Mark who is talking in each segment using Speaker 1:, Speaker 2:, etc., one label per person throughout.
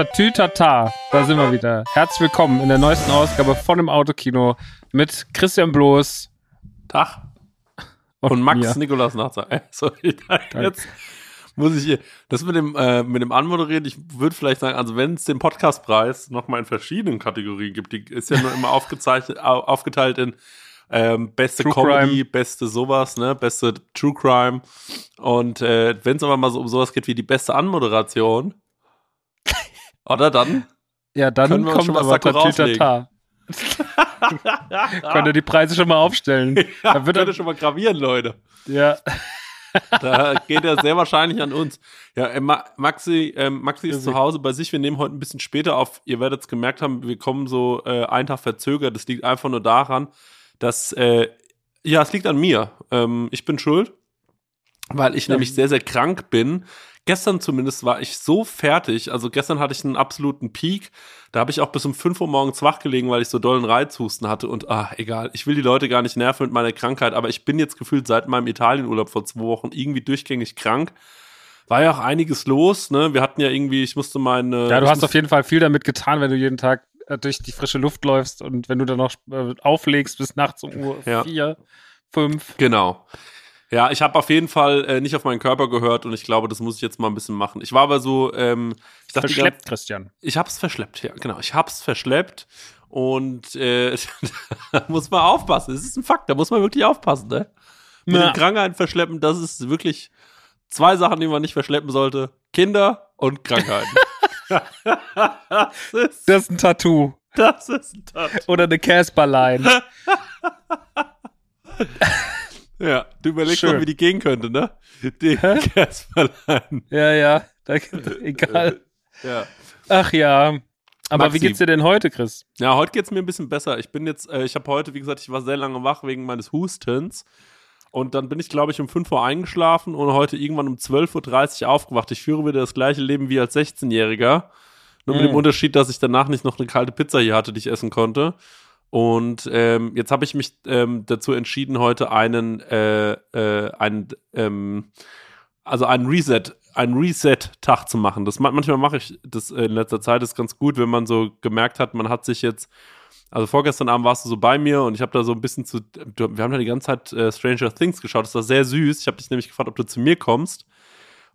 Speaker 1: Tatütata, da sind wir wieder. Herzlich willkommen in der neuesten Ausgabe von dem Autokino mit Christian Bloß.
Speaker 2: Tag. Und, und Max mir. Nikolas Nachzer. Sorry, jetzt muss ich hier, das mit dem, äh, mit dem Anmoderieren, ich würde vielleicht sagen, also wenn es den Podcastpreis nochmal in verschiedenen Kategorien gibt, die ist ja nur immer aufgezeichnet, aufgeteilt in ähm, beste True Comedy, Crime. beste sowas, ne, beste True Crime. Und äh, wenn es aber mal so um sowas geht wie die beste Anmoderation, oder dann?
Speaker 1: Ja, dann können wir kommt schon aber Tatütata. Könnt ihr die Preise schon mal aufstellen.
Speaker 2: Ja, da wird könnt ihr schon mal gravieren, Leute.
Speaker 1: Ja.
Speaker 2: da geht er sehr wahrscheinlich an uns. Ja, äh, Maxi, äh, Maxi ist zu Hause bei sich. Wir nehmen heute ein bisschen später auf. Ihr werdet es gemerkt haben, wir kommen so äh, einen Tag verzögert. Das liegt einfach nur daran, dass, äh, ja, es liegt an mir. Ähm, ich bin schuld, weil ich ja. nämlich sehr, sehr krank bin. Gestern zumindest war ich so fertig. Also gestern hatte ich einen absoluten Peak. Da habe ich auch bis um 5 Uhr morgens wach gelegen, weil ich so dollen Reizhusten hatte. Und ah, egal, ich will die Leute gar nicht nerven mit meiner Krankheit, aber ich bin jetzt gefühlt seit meinem Italienurlaub vor zwei Wochen irgendwie durchgängig krank. War ja auch einiges los, ne? Wir hatten ja irgendwie, ich musste meine.
Speaker 1: Ja, du hast auf jeden Fall viel damit getan, wenn du jeden Tag äh, durch die frische Luft läufst und wenn du dann noch äh, auflegst bis nachts um Uhr ja. vier, fünf.
Speaker 2: Genau. Ja, ich habe auf jeden Fall äh, nicht auf meinen Körper gehört und ich glaube, das muss ich jetzt mal ein bisschen machen. Ich war aber so, ähm, ich
Speaker 1: dachte, verschleppt, Christian.
Speaker 2: Ich hab's verschleppt, ja, genau. Ich hab's verschleppt und äh, da muss man aufpassen. Das ist ein Fakt, da muss man wirklich aufpassen, ne? Mit ja. Krankheiten verschleppen, das ist wirklich zwei Sachen, die man nicht verschleppen sollte: Kinder und Krankheiten.
Speaker 1: das, ist, das ist ein Tattoo.
Speaker 2: Das ist ein Tattoo.
Speaker 1: Oder eine Casper-Line.
Speaker 2: Ja, du überlegst mal, wie die gehen könnte, ne? Die Casperlein.
Speaker 1: Ja, ja, da, egal. Ja. Ach ja. Aber Maxi. wie geht's dir denn heute, Chris?
Speaker 2: Ja, heute geht's mir ein bisschen besser. Ich bin jetzt, äh, ich habe heute, wie gesagt, ich war sehr lange wach wegen meines Hustens. Und dann bin ich, glaube ich, um 5 Uhr eingeschlafen und heute irgendwann um 12.30 Uhr aufgewacht. Ich führe wieder das gleiche Leben wie als 16-Jähriger. Nur mm. mit dem Unterschied, dass ich danach nicht noch eine kalte Pizza hier hatte, die ich essen konnte. Und ähm, jetzt habe ich mich ähm, dazu entschieden, heute einen, äh, äh, einen ähm, also einen Reset, einen Reset-Tag zu machen. Das manchmal mache ich das in letzter Zeit, das ist ganz gut, wenn man so gemerkt hat, man hat sich jetzt, also vorgestern Abend warst du so bei mir und ich habe da so ein bisschen zu, wir haben da die ganze Zeit äh, Stranger Things geschaut, das war sehr süß. Ich habe dich nämlich gefragt, ob du zu mir kommst.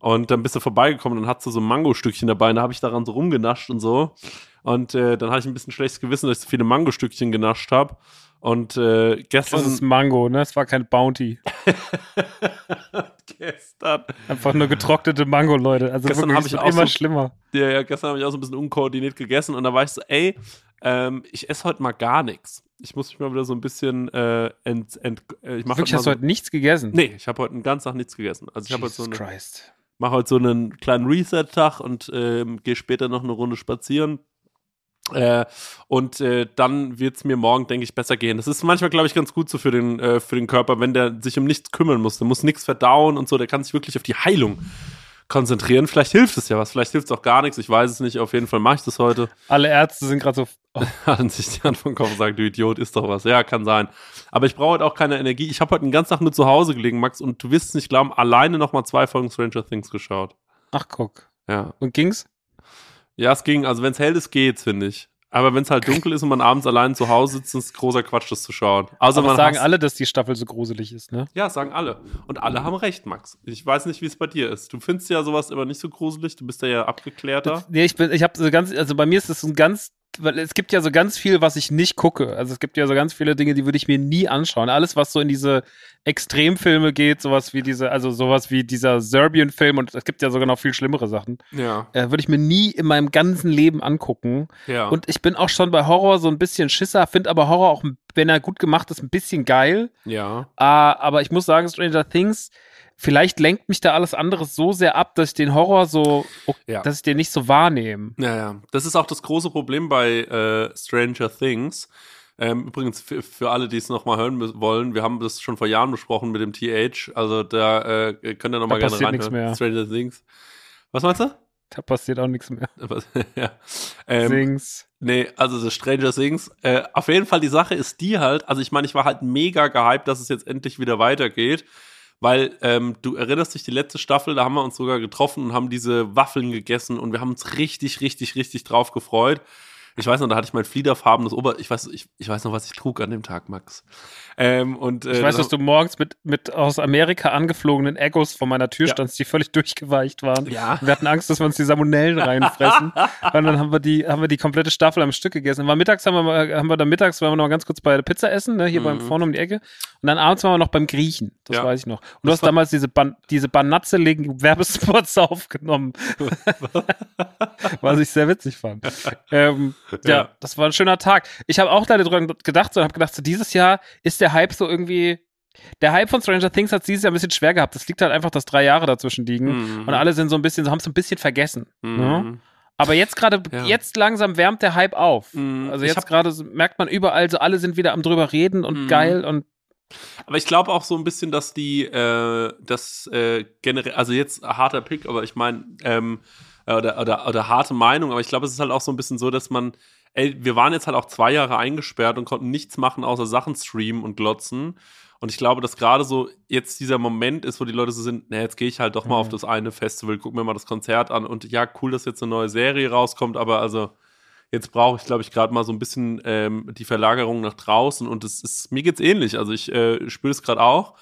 Speaker 2: Und dann bist du vorbeigekommen und dann hast du so ein Mango-Stückchen dabei und da habe ich daran so rumgenascht und so. Und äh, dann hatte ich ein bisschen schlechtes Gewissen, dass ich so viele Mango-Stückchen genascht habe. Und äh, gestern.
Speaker 1: Das ist Mango, ne? Es war kein Bounty.
Speaker 2: gestern.
Speaker 1: Einfach nur getrocknete Mango, Leute. Also gestern habe ich auch immer so, schlimmer.
Speaker 2: Ja, ja, gestern habe ich auch so ein bisschen unkoordiniert gegessen und da war ich so, ey, ähm, ich esse heute mal gar nichts. Ich muss mich mal wieder so ein bisschen äh, ent, ent, äh, ich
Speaker 1: Wirklich, hast
Speaker 2: so,
Speaker 1: du heute nichts gegessen?
Speaker 2: Nee, ich habe heute einen ganzen Tag nichts gegessen. Also ich habe heute so eine,
Speaker 1: Christ.
Speaker 2: Mache heute so einen kleinen Reset-Tag und ähm, gehe später noch eine Runde spazieren äh, und äh, dann wird es mir morgen, denke ich, besser gehen. Das ist manchmal, glaube ich, ganz gut so für den, äh, für den Körper, wenn der sich um nichts kümmern muss. Der muss nichts verdauen und so, der kann sich wirklich auf die Heilung konzentrieren. Vielleicht hilft es ja was, vielleicht hilft es auch gar nichts. Ich weiß es nicht. Auf jeden Fall mache ich das heute.
Speaker 1: Alle Ärzte sind gerade so.
Speaker 2: Oh. Hatten sich die Hand vom Kopf und sagen, du Idiot, ist doch was. Ja, kann sein. Aber ich brauche heute auch keine Energie. Ich habe heute den ganzen Tag nur zu Hause gelegen, Max, und du wirst es nicht glauben, alleine nochmal zwei Folgen Stranger Things geschaut.
Speaker 1: Ach, guck.
Speaker 2: Ja.
Speaker 1: Und ging's?
Speaker 2: Ja, es ging. Also wenn es hell ist, geht's, finde ich. Aber wenn es halt dunkel ist und man abends allein zu Hause sitzt, ist es großer Quatsch, das zu schauen.
Speaker 1: Also Aber sagen alle, dass die Staffel so gruselig ist, ne?
Speaker 2: Ja, sagen alle. Und alle haben recht, Max. Ich weiß nicht, wie es bei dir ist. Du findest ja sowas immer nicht so gruselig. Du bist ja ja abgeklärter.
Speaker 1: Nee, ich bin, ich habe so ganz, also bei mir ist das ein ganz weil es gibt ja so ganz viel, was ich nicht gucke. Also es gibt ja so ganz viele Dinge, die würde ich mir nie anschauen. Alles, was so in diese Extremfilme geht, sowas wie diese, also sowas wie dieser Serbian-Film und es gibt ja sogar noch viel schlimmere Sachen.
Speaker 2: Ja.
Speaker 1: Äh, würde ich mir nie in meinem ganzen Leben angucken.
Speaker 2: Ja.
Speaker 1: Und ich bin auch schon bei Horror so ein bisschen Schisser, finde aber Horror auch, wenn er gut gemacht ist, ein bisschen geil.
Speaker 2: Ja.
Speaker 1: Äh, aber ich muss sagen, Stranger Things vielleicht lenkt mich da alles andere so sehr ab, dass ich den Horror so, ja. dass ich den nicht so wahrnehme.
Speaker 2: Ja, ja. Das ist auch das große Problem bei äh, Stranger Things. Ähm, übrigens, für, für alle, die es nochmal hören wollen, wir haben das schon vor Jahren besprochen mit dem TH. Also da äh, könnt ihr nochmal gerne reinhören. Stranger Things. Was meinst du?
Speaker 1: Da passiert auch nichts mehr.
Speaker 2: ja.
Speaker 1: Ähm, Things.
Speaker 2: Nee, also das Stranger Things. Äh, auf jeden Fall, die Sache ist die halt, also ich meine, ich war halt mega gehypt, dass es jetzt endlich wieder weitergeht weil ähm, du erinnerst dich, die letzte Staffel, da haben wir uns sogar getroffen und haben diese Waffeln gegessen und wir haben uns richtig, richtig, richtig drauf gefreut. Ich weiß noch, da hatte ich mein fliederfarbenes Ober. Ich weiß, ich, ich weiß noch, was ich trug an dem Tag, Max. Ähm, und,
Speaker 1: äh, ich weiß, dass du morgens mit, mit aus Amerika angeflogenen Egos vor meiner Tür ja. standst, die völlig durchgeweicht waren. Ja. Wir hatten Angst, dass wir uns die Salmonellen reinfressen. und dann haben wir die, haben wir die komplette Staffel am Stück gegessen. War mittags haben wir, haben wir dann mittags waren wir noch ganz kurz bei der Pizza essen, ne, hier mhm. beim vorne um die Ecke. Und dann abends waren wir noch beim Griechen. Das ja. weiß ich noch. Und du das hast damals diese, Ban diese banatzeligen Werbespots aufgenommen. was ich sehr witzig fand. ähm, ja. das war ein schöner Tag. Ich habe auch darüber gedacht und habe gedacht, so dieses Jahr ist der Hype so irgendwie. Der Hype von Stranger Things hat dieses Jahr ein bisschen schwer gehabt. Das liegt halt einfach, dass drei Jahre dazwischen liegen mhm. und alle sind so ein bisschen, haben es ein bisschen vergessen. Mhm. Ne? Aber jetzt gerade, ja. jetzt langsam wärmt der Hype auf. Mhm. Also jetzt gerade merkt man überall, so alle sind wieder am drüber reden und mhm. geil und
Speaker 2: aber ich glaube auch so ein bisschen, dass die, äh, das äh, generell, also jetzt harter Pick, aber ich meine, ähm, oder, oder, oder harte Meinung, aber ich glaube, es ist halt auch so ein bisschen so, dass man ey, wir waren jetzt halt auch zwei Jahre eingesperrt und konnten nichts machen, außer Sachen streamen und glotzen. Und ich glaube, dass gerade so jetzt dieser Moment ist, wo die Leute so sind, na, jetzt gehe ich halt doch mal mhm. auf das eine Festival, guck mir mal das Konzert an und ja, cool, dass jetzt eine neue Serie rauskommt, aber also jetzt brauche ich, glaube ich, gerade mal so ein bisschen ähm, die Verlagerung nach draußen und es ist, mir geht's ähnlich. Also ich äh, spüre es gerade auch.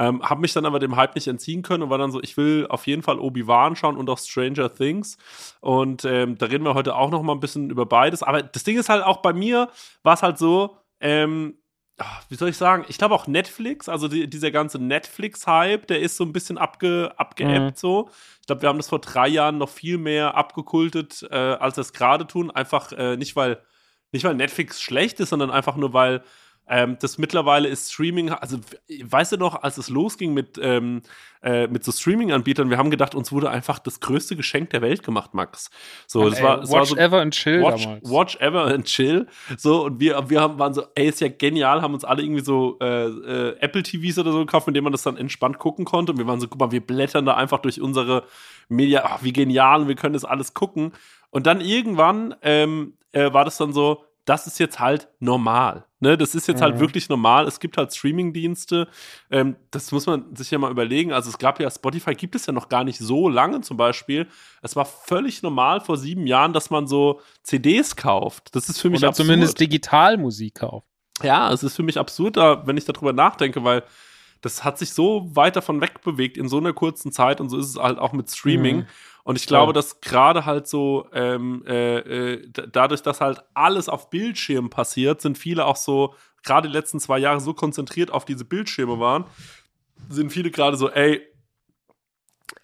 Speaker 2: Ähm, habe mich dann aber dem Hype nicht entziehen können und war dann so, ich will auf jeden Fall Obi-Wan schauen und auch Stranger Things. Und ähm, da reden wir heute auch noch mal ein bisschen über beides. Aber das Ding ist halt auch bei mir, war es halt so, ähm, ah, wie soll ich sagen, ich glaube auch Netflix, also die, dieser ganze Netflix-Hype, der ist so ein bisschen abge, abgeebbt mhm. so. Ich glaube, wir haben das vor drei Jahren noch viel mehr abgekultet, äh, als wir es gerade tun. Einfach äh, nicht, weil, nicht, weil Netflix schlecht ist, sondern einfach nur, weil ähm, das mittlerweile ist Streaming, also weißt du noch, als es losging mit, ähm, äh, mit so Streaming-Anbietern, wir haben gedacht, uns wurde einfach das größte Geschenk der Welt gemacht, Max. So,
Speaker 1: das ey, war, das watch war so, Ever and Chill
Speaker 2: watch, damals. Watch Ever and Chill. So, und wir, wir haben, waren so, ey, ist ja genial, haben uns alle irgendwie so äh, äh, Apple TVs oder so gekauft, mit denen man das dann entspannt gucken konnte. Und wir waren so, guck mal, wir blättern da einfach durch unsere Media, ach, wie genial, wir können das alles gucken. Und dann irgendwann ähm, äh, war das dann so, das ist jetzt halt normal. Ne, das ist jetzt halt mhm. halt wirklich normal. Es gibt halt Streaming-Dienste. Ähm, das muss man sich ja mal überlegen. Also es gab ja Spotify gibt es ja noch gar nicht so lange zum Beispiel. Es war völlig normal vor sieben Jahren, dass man so CDs kauft. Das ist für mich
Speaker 1: Oder absurd. zumindest Digitalmusik kauft.
Speaker 2: Ja, es ist für mich absurd, wenn ich darüber nachdenke, weil das hat sich so weit davon wegbewegt in so einer kurzen Zeit und so ist es halt auch mit Streaming. Mhm. Und ich glaube, ja. dass gerade halt so, ähm, äh, äh, dadurch, dass halt alles auf Bildschirmen passiert, sind viele auch so, gerade die letzten zwei Jahre so konzentriert auf diese Bildschirme waren, sind viele gerade so, ey,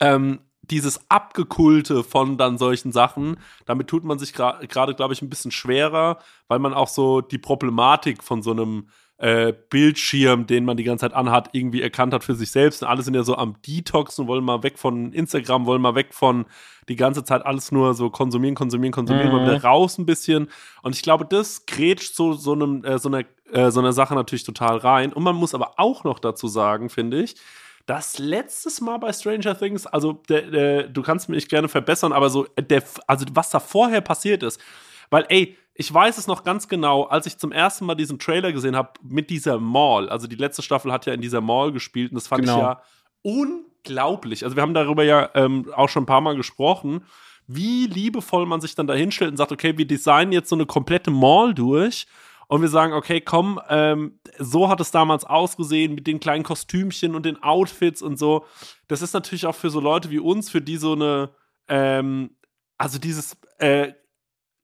Speaker 2: ähm, dieses Abgekulte von dann solchen Sachen, damit tut man sich gerade, glaube ich, ein bisschen schwerer, weil man auch so die Problematik von so einem äh, Bildschirm, den man die ganze Zeit anhat, irgendwie erkannt hat für sich selbst. Und alle sind ja so am Detoxen, wollen mal weg von Instagram, wollen mal weg von die ganze Zeit alles nur so konsumieren, konsumieren, konsumieren, mhm. mal wieder raus ein bisschen. Und ich glaube, das grätscht so, so, einem, äh, so, einer, äh, so einer Sache natürlich total rein. Und man muss aber auch noch dazu sagen, finde ich, das letztes Mal bei Stranger Things, also der, der, du kannst mich gerne verbessern, aber so, der, also was da vorher passiert ist, weil, ey, ich weiß es noch ganz genau, als ich zum ersten Mal diesen Trailer gesehen habe mit dieser Mall. Also die letzte Staffel hat ja in dieser Mall gespielt und das fand genau. ich ja unglaublich. Also wir haben darüber ja ähm, auch schon ein paar Mal gesprochen, wie liebevoll man sich dann da hinstellt und sagt, okay, wir designen jetzt so eine komplette Mall durch und wir sagen, okay, komm, ähm, so hat es damals ausgesehen mit den kleinen Kostümchen und den Outfits und so. Das ist natürlich auch für so Leute wie uns, für die so eine, ähm, also dieses äh,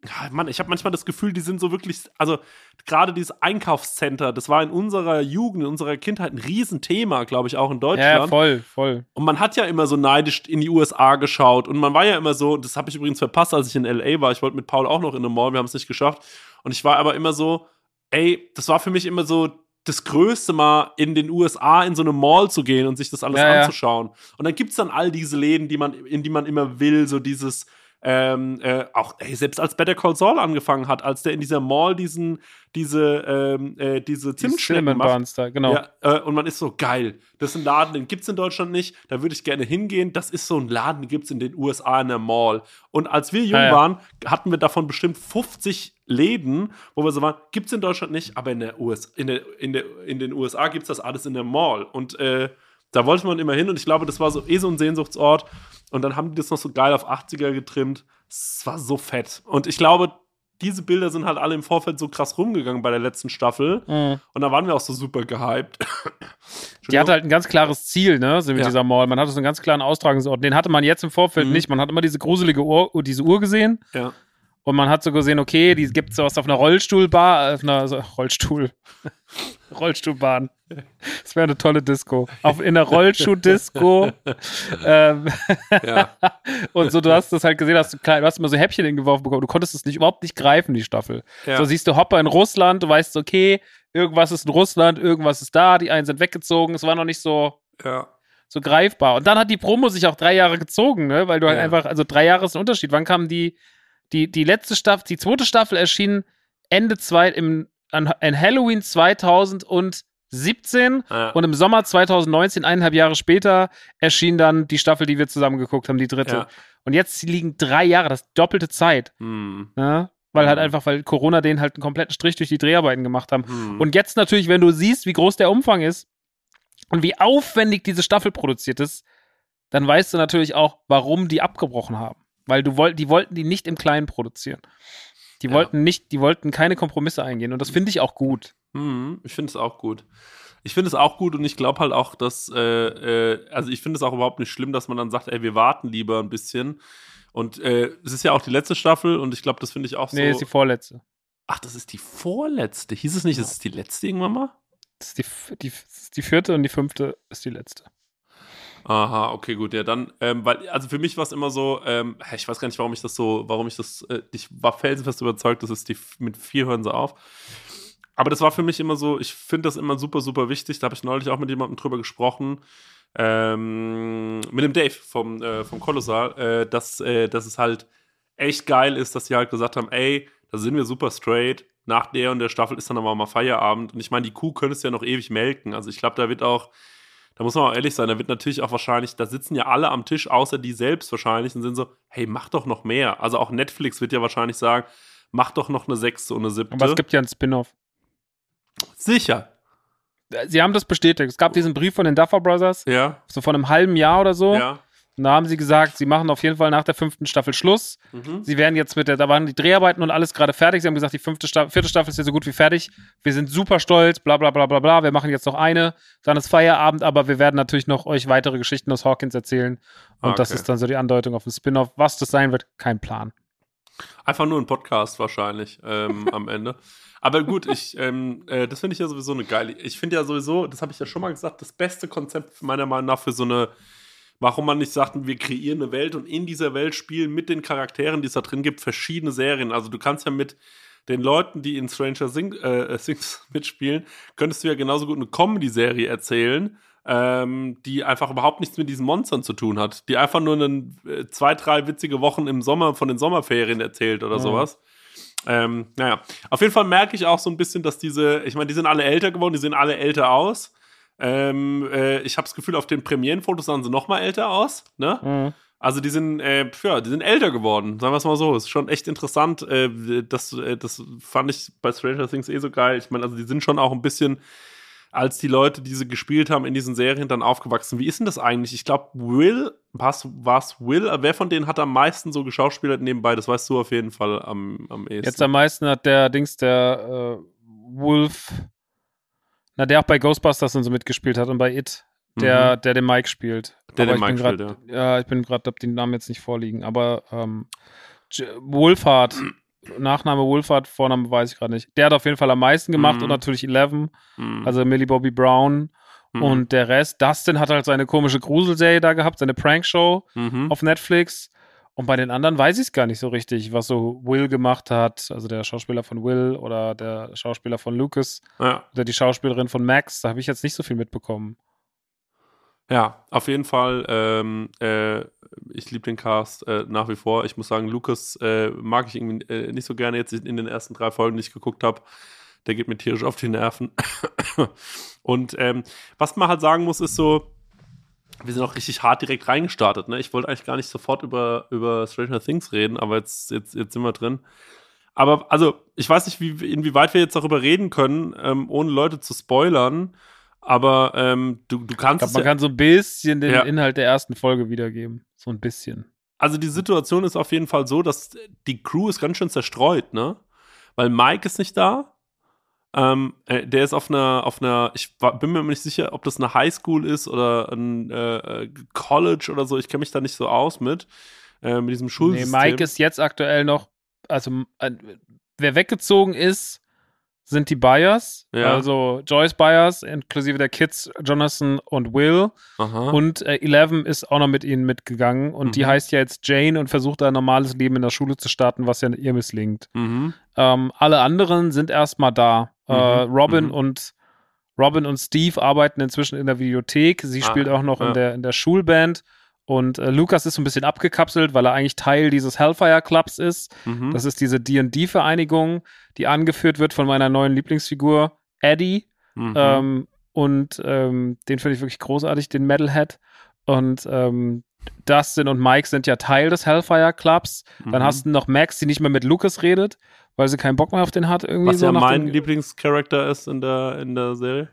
Speaker 2: ja, Mann, ich habe manchmal das Gefühl, die sind so wirklich, also gerade dieses Einkaufscenter, das war in unserer Jugend, in unserer Kindheit ein Riesenthema, glaube ich, auch in Deutschland. Ja,
Speaker 1: voll, voll.
Speaker 2: Und man hat ja immer so neidisch in die USA geschaut und man war ja immer so, das habe ich übrigens verpasst, als ich in LA war. Ich wollte mit Paul auch noch in eine Mall, wir haben es nicht geschafft. Und ich war aber immer so, ey, das war für mich immer so das Größte mal in den USA in so eine Mall zu gehen und sich das alles ja, anzuschauen. Ja. Und dann gibt es dann all diese Läden, die man, in die man immer will, so dieses ähm, äh, auch ey, selbst als Better Call Saul angefangen hat, als der in dieser Mall diesen, diese, ähm, äh, diese Zimtschnecken macht.
Speaker 1: Da, genau.
Speaker 2: Ja, äh, und man ist so geil. Das ist ein Laden, den gibt es in Deutschland nicht. Da würde ich gerne hingehen. Das ist so ein Laden, den gibt es in den USA in der Mall. Und als wir jung ah, ja. waren, hatten wir davon bestimmt 50 Läden, wo wir so waren, gibt es in Deutschland nicht, aber in, der US, in, der, in, der, in den USA gibt es das alles in der Mall. Und äh, Da wollte man immer hin und ich glaube, das war so eh so ein Sehnsuchtsort. Und dann haben die das noch so geil auf 80er getrimmt. Es war so fett. Und ich glaube, diese Bilder sind halt alle im Vorfeld so krass rumgegangen bei der letzten Staffel.
Speaker 1: Mhm.
Speaker 2: Und da waren wir auch so super gehypt.
Speaker 1: Die hatte halt ein ganz klares Ziel, ne, so mit
Speaker 2: Ja.
Speaker 1: dieser Mall. Man hatte so einen ganz klaren Austragungsort. Den hatte man jetzt im Vorfeld
Speaker 2: Mhm.
Speaker 1: nicht. Man hat immer diese gruselige Uhr, diese Uhr gesehen.
Speaker 2: ja.
Speaker 1: Und man hat so gesehen, okay, die gibt's sowas auf einer Rollstuhlbar, auf einer so, Rollstuhl. Rollstuhlbahn. Das wäre eine tolle Disco. Auf, in der Rollschuh-Disco. ähm,
Speaker 2: ja.
Speaker 1: und so, du hast das halt gesehen, hast du, klein, du hast immer so Häppchen hingeworfen bekommen. Du konntest es nicht überhaupt nicht greifen, die Staffel.
Speaker 2: Ja.
Speaker 1: So siehst du Hopper in Russland, du weißt, okay, irgendwas ist in Russland, irgendwas ist da, die einen sind weggezogen. Es war noch nicht so,
Speaker 2: ja.
Speaker 1: so greifbar. Und dann hat die Promo sich auch drei Jahre gezogen, ne? Weil du halt
Speaker 2: Ja.
Speaker 1: einfach, also drei Jahre ist ein Unterschied. Wann kam die, die, die letzte Staffel, die zweite Staffel erschien Ende zwei, im, an, an Halloween 2017
Speaker 2: Ja.
Speaker 1: und im Sommer 2019, eineinhalb Jahre später, erschien dann die Staffel, die wir zusammen geguckt haben, die dritte.
Speaker 2: Ja.
Speaker 1: Und jetzt liegen drei Jahre, das ist doppelte Zeit.
Speaker 2: Hm.
Speaker 1: Ne? Weil halt
Speaker 2: Mhm.
Speaker 1: einfach, weil Corona den halt einen kompletten Strich durch die Dreharbeiten gemacht haben.
Speaker 2: Hm.
Speaker 1: Und jetzt natürlich, wenn du siehst, wie groß der Umfang ist und wie aufwendig diese Staffel produziert ist, dann weißt du natürlich auch, warum die abgebrochen haben. Weil du wollt, die wollten die nicht im Kleinen produzieren. Die
Speaker 2: Ja.
Speaker 1: wollten nicht, die wollten keine Kompromisse eingehen. Und das finde ich auch gut.
Speaker 2: Hm, ich finde es auch gut. Ich finde es auch gut und ich glaube halt auch, dass, äh, äh, also ich finde es auch überhaupt nicht schlimm, dass man dann sagt, ey, wir warten lieber ein bisschen. Und äh, es ist ja auch die letzte Staffel und ich glaube, das finde ich auch
Speaker 1: Nee,
Speaker 2: so.
Speaker 1: ist die vorletzte.
Speaker 2: Ach, das ist die vorletzte. Hieß es nicht, es ist die letzte irgendwann mal?
Speaker 1: Das ist die, die, die vierte und die fünfte ist die letzte.
Speaker 2: Aha, okay, gut, ja, dann, ähm, weil, also für mich war es immer so, ähm, ich weiß gar nicht, warum ich das so, warum ich das, äh, ich war felsenfest überzeugt, dass es die, mit vier hören sie auf. Aber das war für mich immer so, ich finde das immer super, super wichtig. Da habe ich neulich auch mit jemandem drüber gesprochen, ähm, mit dem Dave vom, äh, vom Kolossal, äh, dass, äh, dass es halt echt geil ist, dass sie halt gesagt haben, ey, da sind wir super straight. Nach der und der Staffel ist dann aber mal Feierabend. Und ich meine, die Kuh könntest du ja noch ewig melken. Also ich glaube, da wird auch, da muss man auch ehrlich sein, da wird natürlich auch wahrscheinlich, da sitzen ja alle am Tisch, außer die selbst wahrscheinlich, und sind so, hey, mach doch noch mehr. Also auch Netflix wird ja wahrscheinlich sagen, mach doch noch eine sechste und eine siebte.
Speaker 1: Aber es gibt ja einen Spin-off.
Speaker 2: Sicher.
Speaker 1: Sie haben das bestätigt. Es gab diesen Brief von den Duffer Brothers,
Speaker 2: Ja,
Speaker 1: so von einem halben Jahr oder so.
Speaker 2: ja.
Speaker 1: Und da haben sie gesagt, sie machen auf jeden Fall nach der fünften Staffel Schluss.
Speaker 2: Mhm.
Speaker 1: Sie werden jetzt mit der, da waren die Dreharbeiten und alles gerade fertig. Sie haben gesagt, die fünfte Staffel, vierte Staffel ist ja so gut wie fertig. Wir sind super stolz, bla bla bla bla bla. Wir machen jetzt noch eine, dann ist Feierabend, aber wir werden natürlich noch euch weitere Geschichten aus Hawkins erzählen. Und das
Speaker 2: Okay.
Speaker 1: ist dann so die Andeutung auf ein Spin-off. Was das sein wird, kein Plan.
Speaker 2: Einfach nur ein Podcast wahrscheinlich ähm, am Ende. Aber gut, ich, ähm, äh, das finde ich ja sowieso eine geile. Ich finde ja sowieso, das habe ich ja schon mal gesagt, das beste Konzept meiner Meinung nach für so eine, warum man nicht sagt, wir kreieren eine Welt und in dieser Welt spielen mit den Charakteren, die es da drin gibt, verschiedene Serien. Also du kannst ja mit den Leuten, die in Stranger Thing, äh, Things mitspielen, könntest du ja genauso gut eine Comedy-Serie erzählen, ähm, die einfach überhaupt nichts mit diesen Monstern zu tun hat, die einfach nur einen, äh, zwei, drei witzige Wochen im Sommer von den Sommerferien erzählt oder
Speaker 1: Mhm.
Speaker 2: sowas. Ähm, naja, auf jeden Fall merke ich auch so ein bisschen, dass diese, ich meine, die sind alle älter geworden, die sehen alle älter aus. Ähm, äh, ich habe das Gefühl, auf den Premierenfotos sahen sie noch mal älter aus. Ne?
Speaker 1: Mhm.
Speaker 2: Also die sind, äh, ja, die sind älter geworden, sagen wir es mal so. Ist schon echt interessant. Äh, das, äh, das fand ich bei Stranger Things eh so geil. Ich meine, also die sind schon auch ein bisschen, als die Leute, die sie gespielt haben, in diesen Serien dann aufgewachsen. Wie ist denn das eigentlich? Ich glaube, Will, war es Will? Wer von denen hat am meisten so geschauspielert nebenbei? Das weißt du auf jeden Fall am, am ehesten.
Speaker 1: Jetzt am meisten hat der Dings, der äh, Wolf, na, der auch bei Ghostbusters und so mitgespielt hat und bei It, der, der den Mike spielt.
Speaker 2: Mhm. Der
Speaker 1: Aber
Speaker 2: den
Speaker 1: ich
Speaker 2: Mike
Speaker 1: bin grad,
Speaker 2: spielt,
Speaker 1: ja. ich bin gerade, hab den Namen jetzt nicht vorliegen, aber ähm, J- Wohlfahrt, Nachname Wohlfahrt, Vorname weiß ich gerade nicht. Der hat auf jeden Fall am meisten gemacht
Speaker 2: Mhm.
Speaker 1: und natürlich Eleven,
Speaker 2: Mhm.
Speaker 1: also Millie Bobby Brown
Speaker 2: Mhm.
Speaker 1: und der Rest. Dustin hat halt seine komische Gruselserie da gehabt, seine Prankshow
Speaker 2: Mhm.
Speaker 1: auf Netflix. Und bei den anderen weiß ich es gar nicht so richtig, was so Will gemacht hat, also der Schauspieler von Will oder der Schauspieler von Lucas
Speaker 2: Ja.
Speaker 1: oder die Schauspielerin von Max, da habe ich jetzt nicht so viel mitbekommen.
Speaker 2: Ja, auf jeden Fall. Ähm, äh, ich liebe den Cast äh, nach wie vor. Ich muss sagen, Lukas äh, mag ich irgendwie äh, nicht so gerne jetzt in den ersten drei Folgen, die ich geguckt habe. Der geht mir tierisch auf die Nerven. Und ähm, was man halt sagen muss, ist so, wir sind auch richtig hart direkt reingestartet. Ne? Ich wollte eigentlich gar nicht sofort über, über Stranger Things reden, aber jetzt, jetzt, jetzt sind wir drin. Aber also, ich weiß nicht, wie, inwieweit wir jetzt darüber reden können, ähm, ohne Leute zu spoilern. Aber ähm, du, du kannst
Speaker 1: glaube,
Speaker 2: es
Speaker 1: man
Speaker 2: ja,
Speaker 1: kann so ein bisschen den
Speaker 2: Ja.
Speaker 1: Inhalt der ersten Folge wiedergeben. So ein bisschen.
Speaker 2: also die Situation ist auf jeden Fall so, dass die Crew ist ganz schön zerstreut, ne? Weil Mike ist nicht da. Ähm, äh, der ist auf einer, auf einer, ich war, bin mir nicht sicher, ob das eine Highschool ist oder ein äh, College oder so. Ich kenne mich da nicht so aus mit, äh, mit diesem
Speaker 1: Nee,
Speaker 2: Schulsystem.
Speaker 1: Mike ist jetzt aktuell noch, also äh, wer weggezogen ist, sind die Byers.
Speaker 2: Ja.
Speaker 1: Also Joyce Byers, inklusive der Kids Jonathan und Will.
Speaker 2: Aha.
Speaker 1: Und äh, Eleven ist auch noch mit ihnen mitgegangen. Und die
Speaker 2: Mhm.
Speaker 1: heißt ja jetzt Jane und versucht da ein normales Leben in der Schule zu starten, was ja ihr misslingt.
Speaker 2: mhm.
Speaker 1: Ähm, alle anderen sind erstmal da. Äh,
Speaker 2: Mhm,
Speaker 1: Robin
Speaker 2: mhm.
Speaker 1: und Robin und Steve arbeiten inzwischen in der Videothek. Sie
Speaker 2: Ah,
Speaker 1: spielt auch noch
Speaker 2: ja.
Speaker 1: in, der, in der Schulband. Und äh, Lukas ist so ein bisschen abgekapselt, weil er eigentlich Teil dieses Hellfire Clubs ist.
Speaker 2: Mhm.
Speaker 1: Das ist diese D&D-Vereinigung, die angeführt wird von meiner neuen Lieblingsfigur, Eddie.
Speaker 2: Mhm.
Speaker 1: Ähm, und ähm, den finde ich wirklich großartig, den Metalhead. Und ähm, Dustin und Mike sind ja Teil des Hellfire Clubs. Dann
Speaker 2: Mhm.
Speaker 1: hast du noch Max, die nicht mehr mit Lucas redet, weil sie keinen Bock mehr auf den hat. Irgendwie
Speaker 2: Was
Speaker 1: so
Speaker 2: ja mein Lieblingscharakter ist in der, in der Serie.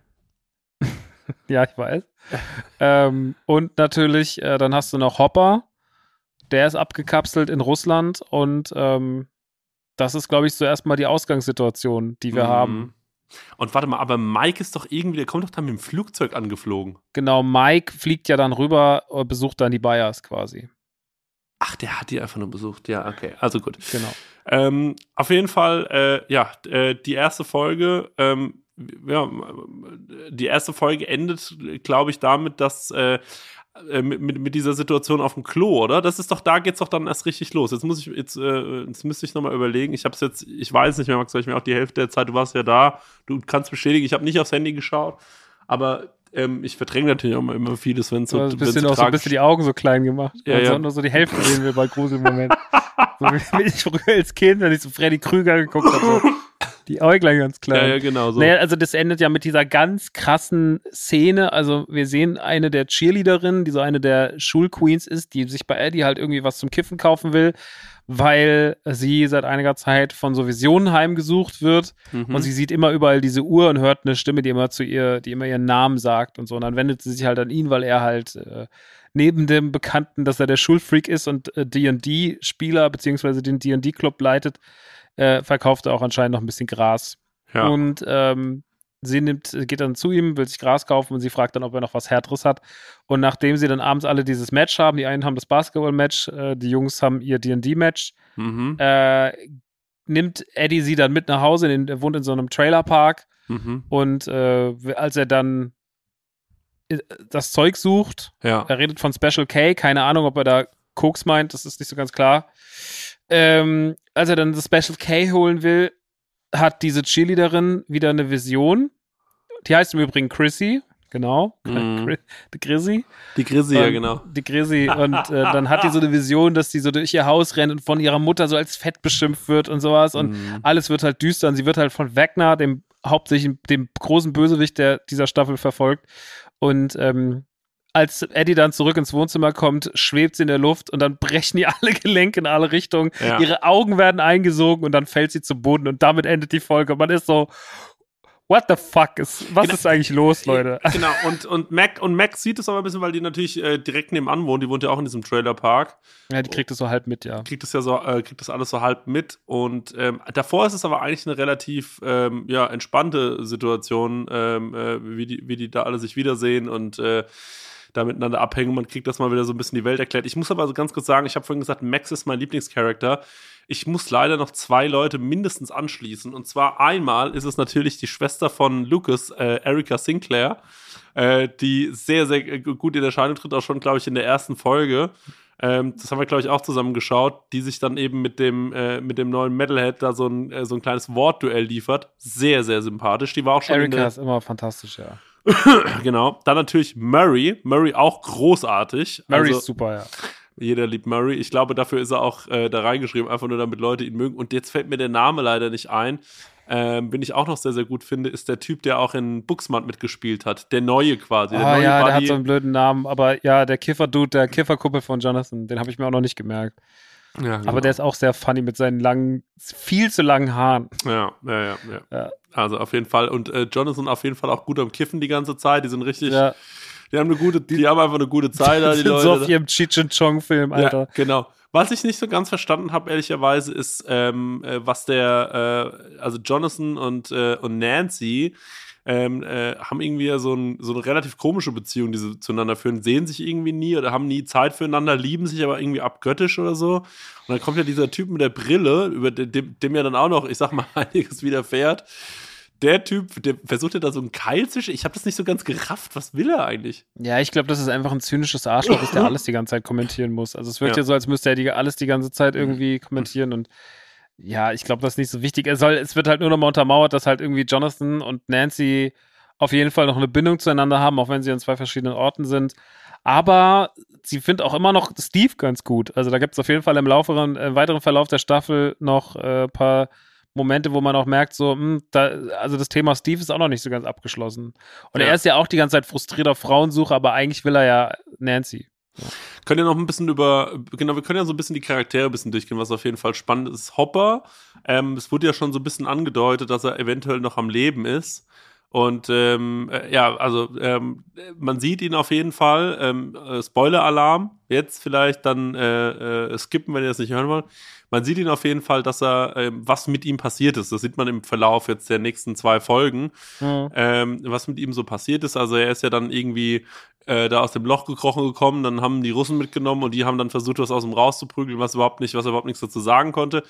Speaker 1: Ja, ich weiß. ähm, und natürlich, äh, dann hast du noch Hopper. Der ist abgekapselt in Russland. Und ähm, das ist, glaube ich, so erstmal die Ausgangssituation, die wir
Speaker 2: Mhm.
Speaker 1: haben.
Speaker 2: Und warte mal, aber Mike ist doch irgendwie, der kommt doch dann mit dem Flugzeug angeflogen.
Speaker 1: Genau, Mike fliegt ja dann rüber, äh, besucht dann die Bayers quasi.
Speaker 2: Ach, der hat die einfach nur besucht. Ja, okay. Also gut.
Speaker 1: Genau.
Speaker 2: Ähm, auf jeden Fall, äh, ja, äh, die erste Folge, ähm, ja, die erste Folge endet, glaube ich, damit, dass äh, äh, mit, mit, mit dieser Situation auf dem Klo, oder? Das ist doch, da geht's doch dann erst richtig los. Jetzt muss ich, jetzt, äh, jetzt müsste ich nochmal überlegen. Ich habe es jetzt, ich weiß nicht mehr, Max, weil ich mir auch die Hälfte der Zeit, du warst ja da, du kannst bestätigen, ich habe nicht aufs Handy geschaut, aber ähm, ich verdränge natürlich auch immer, vieles, wenn es so,
Speaker 1: So, ein
Speaker 2: wenn's
Speaker 1: bisschen
Speaker 2: so
Speaker 1: auch so ein bisschen die Augen so klein gemacht.
Speaker 2: Ja,
Speaker 1: also
Speaker 2: ja.
Speaker 1: nur so die Hälfte sehen wir bei Gruselmoment. so wie ich früher als Kind, wenn ich so Freddy Krüger geguckt habe, so die Äuglein ganz klein.
Speaker 2: Ja, ja, genau so.
Speaker 1: Naja, also das endet ja mit dieser ganz krassen Szene. Also wir sehen eine der Cheerleaderinnen, die so eine der Schulqueens ist, die sich bei Eddie halt irgendwie was zum Kiffen kaufen will, weil sie seit einiger Zeit von so Visionen heimgesucht wird
Speaker 2: Mhm.
Speaker 1: und sie sieht immer überall diese Uhr und hört eine Stimme, die immer zu ihr, die immer ihren Namen sagt und so. Und dann wendet sie sich halt an ihn, weil er halt äh, neben dem Bekannten, dass er der Schulfreak ist und äh, D&D-Spieler beziehungsweise den D&D-Club leitet, äh, verkauft er auch anscheinend noch ein bisschen Gras.
Speaker 2: ja.
Speaker 1: Und ähm, sie nimmt, geht dann zu ihm, will sich Gras kaufen und sie fragt dann, ob er noch was Härteres hat. Und nachdem sie dann abends alle dieses Match haben, die einen haben das Basketball-Match, äh, die Jungs haben ihr D&D-Match,
Speaker 2: mhm.
Speaker 1: äh, nimmt Eddie sie dann mit nach Hause, in, er wohnt in so einem Trailerpark
Speaker 2: Mhm.
Speaker 1: und äh, als er dann äh, das Zeug sucht,
Speaker 2: Ja.
Speaker 1: er redet von Special K, keine Ahnung, ob er da Koks meint, das ist nicht so ganz klar. Ähm, als er dann das Special K holen will, hat diese Cheerleaderin wieder eine Vision. Die heißt im Übrigen Chrissy, genau. Chris- Die Chrissy.
Speaker 2: Die Grisi, ja, genau.
Speaker 1: Die Chrissy. Und äh, dann hat die so eine Vision, dass die so durch ihr Haus rennt und von ihrer Mutter so als fett beschimpft wird und sowas. Und
Speaker 2: Mhm.
Speaker 1: alles wird halt düster und sie wird halt von Wagner, dem hauptsächlich dem großen Bösewicht der dieser Staffel verfolgt. Und ähm, als Eddie dann zurück ins Wohnzimmer kommt, schwebt sie in der Luft und dann brechen ihr alle Gelenke in alle Richtungen.
Speaker 2: Ja.
Speaker 1: Ihre Augen werden eingesogen und dann fällt sie zu Boden und damit endet die Folge. Man ist so, what the fuck ist, was
Speaker 2: Genau.
Speaker 1: ist eigentlich los, Leute?
Speaker 2: Genau, und, und, Mac, und Mac sieht es aber ein bisschen, weil die natürlich äh, direkt nebenan wohnt. Die wohnt ja auch in diesem Trailerpark.
Speaker 1: Ja, die kriegt es so halb mit, ja.
Speaker 2: Kriegt das ja so, äh, kriegt das alles so halb mit. Und ähm, davor ist es aber eigentlich eine relativ ähm, ja, entspannte Situation, ähm, äh, wie, die, wie die da alle sich wiedersehen und äh, da miteinander abhängen. Man kriegt das mal wieder so ein bisschen die Welt erklärt. Ich muss aber so ganz kurz sagen, ich habe vorhin gesagt, Max ist mein Lieblingscharakter. Ich muss leider noch zwei Leute mindestens anschließen. Und zwar einmal ist es natürlich die Schwester von Lucas, äh, Erika Sinclair, äh, die sehr, sehr gut in Erscheinung tritt, auch schon, glaube ich, in der ersten Folge. Ähm, das haben wir, glaube ich, auch zusammen geschaut, die sich dann eben mit dem, äh, mit dem neuen Metalhead da so ein, äh, so ein kleines Wortduell liefert. Sehr, sehr sympathisch. Die war auch schon
Speaker 1: Erika ist immer fantastisch, ja.
Speaker 2: Genau. Dann natürlich Murray. Murray auch großartig.
Speaker 1: Mary
Speaker 2: also,
Speaker 1: ist super, ja.
Speaker 2: jeder liebt Murray. Ich glaube, dafür ist er auch äh, da reingeschrieben, einfach nur damit Leute ihn mögen. Und jetzt fällt mir der Name leider nicht ein. Ähm, wen ich auch noch sehr, sehr gut finde, ist der Typ, der auch in Buxmart mitgespielt hat. Der neue quasi. Der
Speaker 1: Ah
Speaker 2: neue
Speaker 1: ja, der hat
Speaker 2: Buddy.
Speaker 1: so einen blöden Namen, aber ja, der Kiffer-Dude, der Kifferkuppel von Jonathan, den habe ich mir auch noch nicht gemerkt.
Speaker 2: Ja, genau.
Speaker 1: Aber der ist auch sehr funny mit seinen langen, viel zu langen Haaren.
Speaker 2: Ja, ja, ja, ja.
Speaker 1: Ja.
Speaker 2: Also auf jeden Fall. Und äh, Jonathan auf jeden Fall auch gut am Kiffen die ganze Zeit. Die sind richtig,
Speaker 1: Ja,
Speaker 2: die haben eine gute, die, haben einfach eine gute Zeit da, die
Speaker 1: sind
Speaker 2: Leute.
Speaker 1: so auf ihrem Cheech and Chong Film, Alter.
Speaker 2: Ja, genau. Was ich nicht so ganz verstanden habe, ehrlicherweise, ist, ähm, äh, was der, äh, also Jonathan und, äh, und Nancy ähm, äh, haben irgendwie ja so, ein, so eine relativ komische Beziehung, die sie zueinander führen, sehen sich irgendwie nie oder haben nie Zeit füreinander, lieben sich aber irgendwie abgöttisch oder so. Und dann kommt ja dieser Typ mit der Brille, über dem, dem ja dann auch noch, ich sag mal, einiges widerfährt. Der Typ, der versucht ja da so einen Keil zwischen. Ich habe das nicht so ganz gerafft. Was will er eigentlich?
Speaker 1: Ja, ich glaube, das ist einfach ein zynisches Arschloch, ist, der alles die ganze Zeit kommentieren muss. Also es wirkt
Speaker 2: Ja.
Speaker 1: ja, so, als müsste er die, alles die ganze Zeit irgendwie kommentieren und ja, ich glaube, das ist nicht so wichtig. Er soll, es wird halt nur nochmal untermauert, dass halt irgendwie Jonathan und Nancy auf jeden Fall noch eine Bindung zueinander haben, auch wenn sie an zwei verschiedenen Orten sind. Aber sie findet auch immer noch Steve ganz gut. Also da gibt es auf jeden Fall im lauferen, im weiteren Verlauf der Staffel noch äh, paar Momente, wo man auch merkt, so, hm, da, also das Thema Steve ist auch noch nicht so ganz abgeschlossen. Und
Speaker 2: Ja.
Speaker 1: er ist ja auch die ganze Zeit frustriert auf Frauensuche, aber eigentlich will er ja Nancy.
Speaker 2: Können ja noch ein bisschen über, genau, wir können ja so ein bisschen die Charaktere ein bisschen durchgehen, was auf jeden Fall spannend ist. Hopper, ähm, es wurde ja schon so ein bisschen angedeutet, dass er eventuell noch am Leben ist. Und ähm, äh, ja, also ähm, man sieht ihn auf jeden Fall. Ähm, äh, Spoiler-Alarm. Jetzt vielleicht dann äh, äh, skippen, wenn ihr das nicht hören wollt. Man sieht ihn auf jeden Fall, dass er, ähm, was mit ihm passiert ist. Das sieht man im Verlauf jetzt der nächsten zwei Folgen ähm, was mit ihm so passiert ist. Also er ist ja dann irgendwie äh, da aus dem Loch gekrochen gekommen, dann haben die Russen mitgenommen und die haben dann versucht, was aus ihm rauszuprügeln, was überhaupt nicht, was er überhaupt nichts dazu sagen konnte.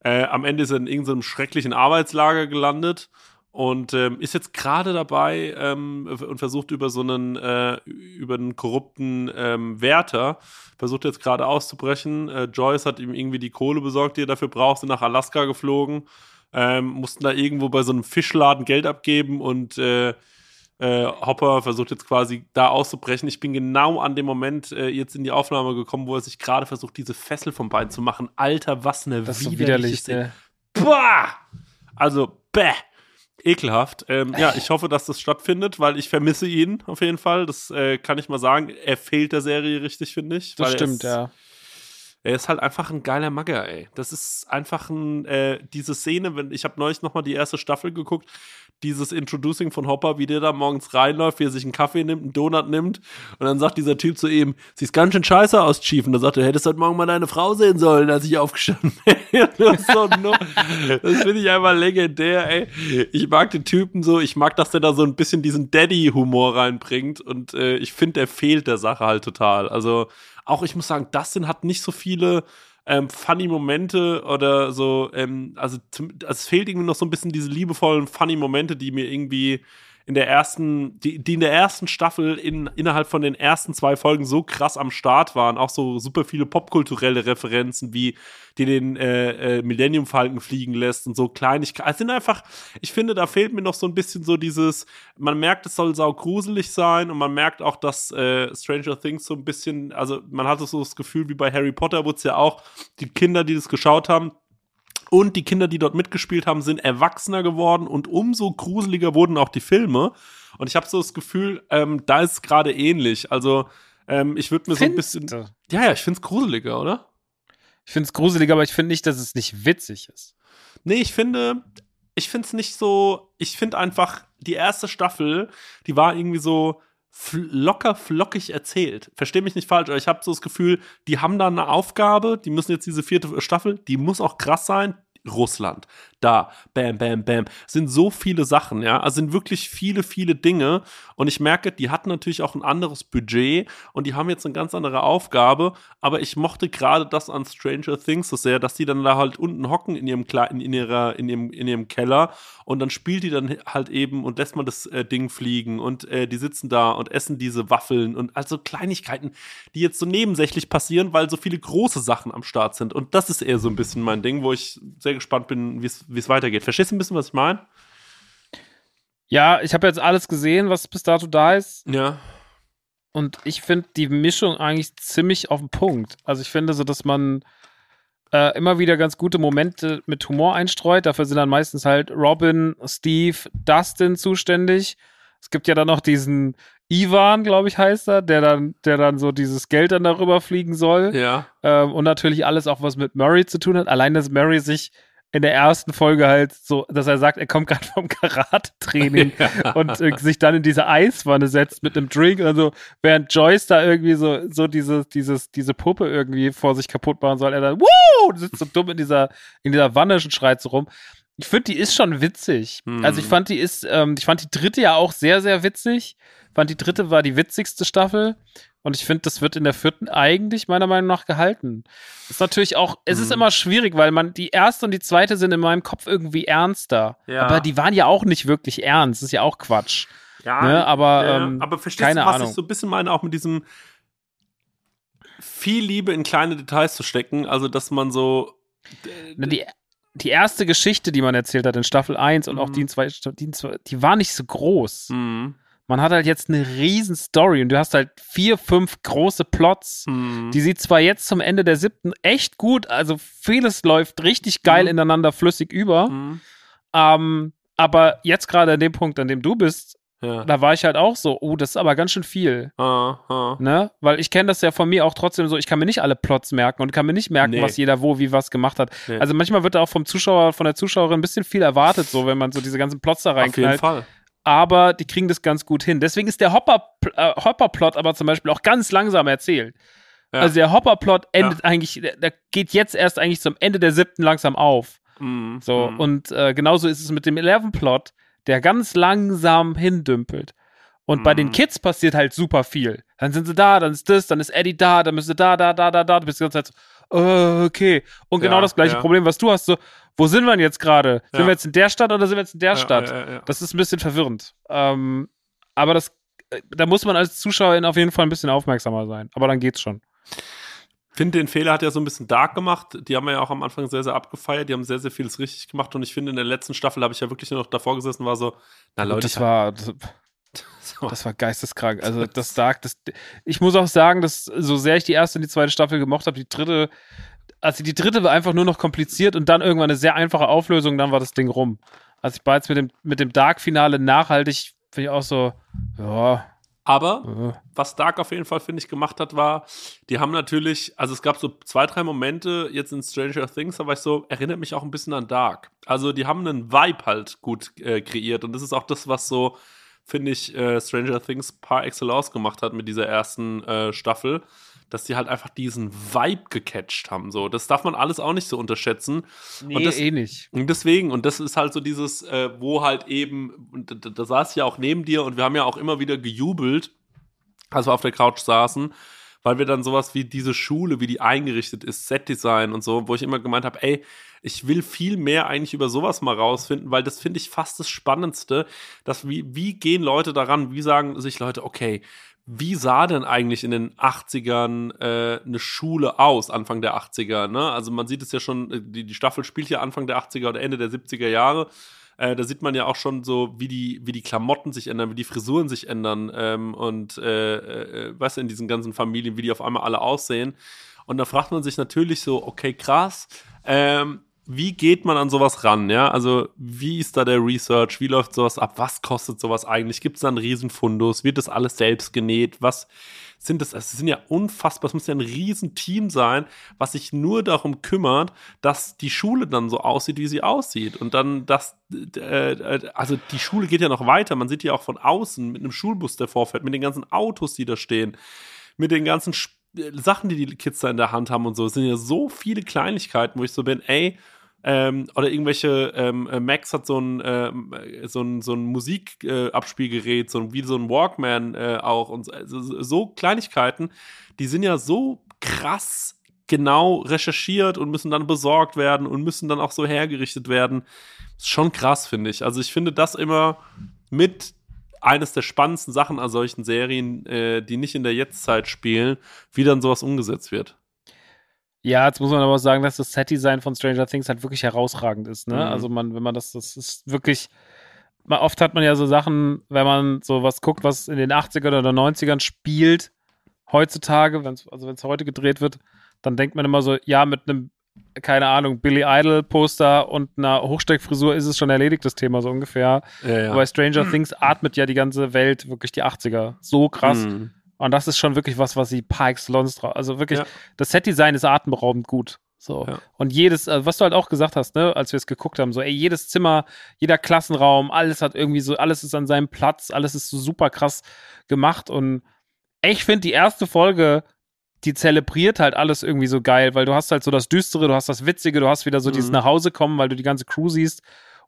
Speaker 2: Äh, am Ende ist er in irgendeinem schrecklichen Arbeitslager gelandet und ähm, ist jetzt gerade dabei ähm, und versucht über so einen äh, über einen korrupten ähm, Wärter versucht jetzt gerade auszubrechen. Äh, Joyce hat ihm irgendwie die Kohle besorgt, die er dafür braucht, sind nach Alaska geflogen, ähm, mussten da irgendwo bei so einem Fischladen Geld abgeben und äh, äh, Hopper versucht jetzt quasi da auszubrechen. Ich bin genau an dem Moment äh, jetzt in die Aufnahme gekommen, wo er sich gerade versucht, diese Fessel vom Bein zu machen. Alter, was eine
Speaker 1: Das ist so
Speaker 2: widerliche
Speaker 1: widerlich. Äh.
Speaker 2: Boah! Also, bäh! Ekelhaft. Ähm, ja, ich hoffe, dass das stattfindet, weil ich vermisse ihn auf jeden Fall. Das äh, kann ich mal sagen. Er fehlt der Serie richtig, finde ich.
Speaker 1: Das stimmt, ja.
Speaker 2: Er ist halt einfach ein geiler Magger, ey. Das ist einfach ein, äh, diese Szene, wenn, ich habe neulich nochmal die erste Staffel geguckt, dieses Introducing von Hopper, wie der da morgens reinläuft, wie er sich einen Kaffee nimmt, einen Donut nimmt und dann sagt dieser Typ zu ihm, siehst ganz schön scheiße aus, Chief. Und dann sagt er, hättest heute Morgen mal deine Frau sehen sollen, als ich aufgestanden bin. das so no das finde ich einfach legendär, ey. Ich mag den Typen so, ich mag, dass der da so ein bisschen diesen Daddy-Humor reinbringt und äh, ich finde, der fehlt der Sache halt total. Also auch, ich muss sagen, Dustin hat nicht so viele ähm, funny Momente oder so, ähm, also, also es fehlt irgendwie noch so ein bisschen diese liebevollen funny Momente, die mir irgendwie in der ersten, die, die in der ersten Staffel in, innerhalb von den ersten zwei Folgen so krass am Start waren, auch so super viele popkulturelle Referenzen, wie die den äh, äh, Millennium Falcon fliegen lässt und so Kleinigkeiten. Es sind einfach, ich finde, da fehlt mir noch so ein bisschen so dieses, man merkt, es soll sau gruselig sein und man merkt auch, dass äh, Stranger Things so ein bisschen, also man hatte so das Gefühl, wie bei Harry Potter wurde es ja auch, die Kinder, die das geschaut haben, und die Kinder, die dort mitgespielt haben, sind erwachsener geworden und umso gruseliger wurden auch die Filme. Und ich habe so das Gefühl, ähm, da ist es gerade ähnlich. Also ähm, ich würde mir so ein bisschen. Ja, ja, ich finde es gruseliger, oder?
Speaker 1: Ich finde es gruselig, aber ich finde nicht, dass es nicht witzig ist.
Speaker 2: Nee, ich finde, ich finde es nicht so. Ich finde einfach, die erste Staffel, die war irgendwie so fl locker flockig erzählt. Versteh mich nicht falsch, aber ich habe so das Gefühl, die haben da eine Aufgabe, die müssen jetzt diese vierte Staffel, die muss auch krass sein. Russland, da, bam, bam, bam, sind so viele Sachen, ja, also sind wirklich viele, viele Dinge. Und ich merke, die hatten natürlich auch ein anderes Budget und die haben jetzt eine ganz andere Aufgabe, aber ich mochte gerade das an Stranger Things so sehr, dass die dann da halt unten hocken in ihrem kleinen, in ihrer, in ihrem, in ihrem Keller. Und dann spielt die dann halt eben und lässt man das äh, Ding fliegen und äh, die sitzen da und essen diese Waffeln und also Kleinigkeiten, die jetzt so nebensächlich passieren, weil so viele große Sachen am Start sind. Und das ist eher so ein bisschen mein Ding, wo ich sehr gespannt bin, wie es weitergeht. Verstehst du ein bisschen, was ich meine?
Speaker 1: Ja, ich habe jetzt alles gesehen, was bis dato da ist.
Speaker 2: Ja.
Speaker 1: Und ich finde die Mischung eigentlich ziemlich auf den Punkt. Also ich finde so, dass man äh, immer wieder ganz gute Momente mit Humor einstreut. Dafür sind dann meistens halt Robin, Steve, Dustin zuständig. Es gibt ja dann noch diesen Ivan, glaube ich, heißt er, der dann, der dann so dieses Geld dann darüber fliegen soll.
Speaker 2: Ja.
Speaker 1: Ähm, und natürlich alles auch, was mit Murray zu tun hat. Allein, dass Murray sich in der ersten Folge halt so, dass er sagt, er kommt gerade vom Karate-Training
Speaker 2: Ja.
Speaker 1: und äh, sich dann in diese Eiswanne setzt mit einem Drink und so, während Joyce da irgendwie so, so diese, dieses, diese Puppe irgendwie vor sich kaputt machen soll, er dann, wuh, sitzt so dumm in dieser, in dieser Wanne und schreit so rum. Ich finde, die ist schon witzig.
Speaker 2: Hm.
Speaker 1: Also ich fand, die ist, ähm, ich fand die dritte ja auch sehr, sehr witzig. Fand die dritte war die witzigste Staffel. Und ich finde, das wird in der vierten eigentlich meiner Meinung nach gehalten. Ist natürlich auch, es ist
Speaker 2: Mhm.
Speaker 1: immer schwierig, weil man, die erste und die zweite sind in meinem Kopf irgendwie ernster.
Speaker 2: Ja.
Speaker 1: Aber die waren ja auch nicht wirklich ernst. Das ist ja auch Quatsch.
Speaker 2: Ja,
Speaker 1: Ne, aber,
Speaker 2: ja,
Speaker 1: ähm,
Speaker 2: aber verstehst
Speaker 1: keine
Speaker 2: du, was
Speaker 1: Ahnung.
Speaker 2: ich so ein bisschen meine, auch mit diesem viel Liebe in kleine Details zu stecken, also dass man so
Speaker 1: Die, die erste Geschichte, die man erzählt hat in Staffel 1 und auch
Speaker 2: Mhm.
Speaker 1: die in zwei, die, in zwei, die war nicht so groß.
Speaker 2: hm,
Speaker 1: Man hat halt jetzt eine riesen Story und du hast halt vier, fünf große Plots.
Speaker 2: hm,
Speaker 1: Die sieht zwar jetzt zum Ende der siebten echt gut, also vieles läuft richtig geil
Speaker 2: Mhm.
Speaker 1: ineinander flüssig über.
Speaker 2: hm,
Speaker 1: Ähm, aber jetzt gerade an dem Punkt, an dem du bist,
Speaker 2: ja.
Speaker 1: da war ich halt auch so, oh, das ist aber ganz schön viel.
Speaker 2: Ah, ah.
Speaker 1: Ne? Weil ich kenne das ja von mir auch trotzdem so, ich kann mir nicht alle Plots merken und kann mir nicht merken,
Speaker 2: Nee.
Speaker 1: was jeder wo, wie was gemacht hat.
Speaker 2: Nee.
Speaker 1: Also manchmal wird da auch vom Zuschauer, von der Zuschauerin ein bisschen viel erwartet, so wenn man so diese ganzen Plots da
Speaker 2: Auf jeden
Speaker 1: reinknallt.
Speaker 2: Fall.
Speaker 1: Aber die kriegen das ganz gut hin. Deswegen ist der Hopper, äh, Hopper-Plot aber zum Beispiel auch ganz langsam erzählt.
Speaker 2: Ja.
Speaker 1: Also der Hopper-Plot endet eigentlich, der, geht jetzt erst eigentlich zum Ende der siebten langsam auf.
Speaker 2: Hm,
Speaker 1: So,
Speaker 2: hm.
Speaker 1: und äh, genauso ist es mit dem Eleven-Plot, der ganz langsam hindümpelt. Und bei den
Speaker 2: Mhm.
Speaker 1: Kids passiert halt super viel. Dann sind sie da, dann ist das, dann ist Eddie da, dann müssen sie da, da, da, da, da. Du bist die ganze Zeit so, äh, okay. Und genau
Speaker 2: Ja,
Speaker 1: das gleiche
Speaker 2: ja.
Speaker 1: Problem, was du hast, so, wo sind wir denn jetzt gerade? Sind
Speaker 2: Ja.
Speaker 1: wir jetzt in der Stadt oder sind wir jetzt in der Stadt? Das ist ein bisschen verwirrend. Ähm, aber das, äh, da muss man als Zuschauerin auf jeden Fall ein bisschen aufmerksamer sein. Aber dann geht's schon.
Speaker 2: Finde, den Fehler hat ja so ein bisschen Dark gemacht. Die haben wir ja auch am Anfang sehr, sehr abgefeiert. Die haben sehr, sehr vieles richtig gemacht. Und ich finde, in der letzten Staffel habe ich ja wirklich nur noch davor gesessen war so, na Leute,
Speaker 1: das war, das, war geisteskrank. Also das Dark, das, ich muss auch sagen, dass so sehr ich die erste und die zweite Staffel gemocht habe, die dritte, also die dritte war einfach nur noch kompliziert und dann irgendwann eine sehr einfache Auflösung, dann war das Ding rum. Also ich war jetzt mit dem, mit dem Dark-Finale nachhaltig, finde ich auch so, ja,
Speaker 2: aber
Speaker 1: äh,
Speaker 2: was Dark auf jeden Fall, finde ich, gemacht hat, war, die haben natürlich, also es gab so zwei, drei Momente jetzt in Stranger Things, da war ich so, erinnert mich auch ein bisschen an Dark. Also die haben einen Vibe halt gut äh, kreiert und das ist auch das, was so, finde ich, äh, Stranger Things par excellence gemacht hat mit dieser ersten äh, Staffel, dass die halt einfach diesen Vibe gecatcht haben. So, das darf man alles auch nicht so unterschätzen.
Speaker 1: nee,
Speaker 2: das-
Speaker 1: eh nicht.
Speaker 2: Und deswegen, und das ist halt so dieses, äh, wo halt eben, und da, da saß ich ja auch neben dir und wir haben ja auch immer wieder gejubelt, als wir auf der Couch saßen, weil wir dann sowas wie diese Schule, wie die eingerichtet ist, Setdesign und so, wo ich immer gemeint habe, ey, ich will viel mehr eigentlich über sowas mal rausfinden, weil das finde ich fast das Spannendste, dass wie, wie gehen Leute daran, wie sagen sich Leute, okay, wie sah denn eigentlich in den 80ern äh, eine Schule aus, Anfang der 80er? Ne? Also man sieht es ja schon, äh, die, die Staffel spielt ja Anfang der 80er oder Ende der 70er Jahre. Äh, da sieht man ja auch schon so, wie die, wie die Klamotten sich ändern, wie die Frisuren sich ändern ähm, und äh, äh, was in diesen ganzen Familien, wie die auf einmal alle aussehen. Und da fragt man sich natürlich so, okay, krass, ähm, wie geht man an sowas ran, ja? Also, wie ist da der Research? Wie läuft sowas ab? Was kostet sowas eigentlich? Gibt es da einen Riesenfundus? Wird das alles selbst genäht? Was sind das? Es sind ja unfassbar, es muss ja ein Riesenteam sein, was sich nur darum kümmert, dass die Schule dann so aussieht, wie sie aussieht. Und dann, dass, äh, äh, also die Schule geht ja noch weiter. Man sieht die auch von außen mit einem Schulbus, der vorfährt, mit den ganzen Autos, die da stehen, mit den ganzen Sp Sachen, die die Kids da in der Hand haben und so. Es sind ja so viele Kleinigkeiten, wo ich so bin, ey, ähm, oder irgendwelche, ähm, äh, Max hat so ein, ähm, äh, so ein, so ein Musikabspielgerät, äh, so ein, wie so ein Walkman äh, auch und so, also so Kleinigkeiten, die sind ja so krass genau recherchiert und müssen dann besorgt werden und müssen dann auch so hergerichtet werden. Ist schon krass, finde ich. Also ich finde das immer mit eines der spannendsten Sachen an solchen Serien, äh, die nicht in der Jetztzeit spielen, wie dann sowas umgesetzt wird.
Speaker 1: Ja, jetzt muss man aber auch sagen, dass das Set-Design von Stranger Things halt wirklich herausragend ist. Ne?
Speaker 2: Mhm.
Speaker 1: Also man, wenn man das, das ist wirklich, man, oft hat man ja so Sachen, wenn man so was guckt, was in den 80ern oder 90ern spielt, heutzutage, wenn's, also wenn es heute gedreht wird, dann denkt man immer so, ja, mit einem keine Ahnung, Billy Idol Poster und einer Hochsteckfrisur ist es schon erledigt, das Thema so ungefähr.
Speaker 2: Ja, ja.
Speaker 1: Bei Stranger Things atmet ja die ganze Welt wirklich die 80er. So krass.
Speaker 2: Mhm.
Speaker 1: Und das ist schon wirklich was, was sie par excellence drauf. Also wirklich,
Speaker 2: Ja.
Speaker 1: das Setdesign ist atemberaubend gut. So.
Speaker 2: Ja.
Speaker 1: Und jedes, äh, was du halt auch gesagt hast, ne, als wir es geguckt haben, so, ey, jedes Zimmer, jeder Klassenraum, alles hat irgendwie so, alles ist an seinem Platz, alles ist so super krass gemacht. Und ich finde die erste Folge, die zelebriert halt alles irgendwie so geil, weil du hast halt so das Düstere, du hast das Witzige, du hast wieder so dieses
Speaker 2: Mhm.
Speaker 1: nach Hause kommen, weil du die ganze Crew siehst.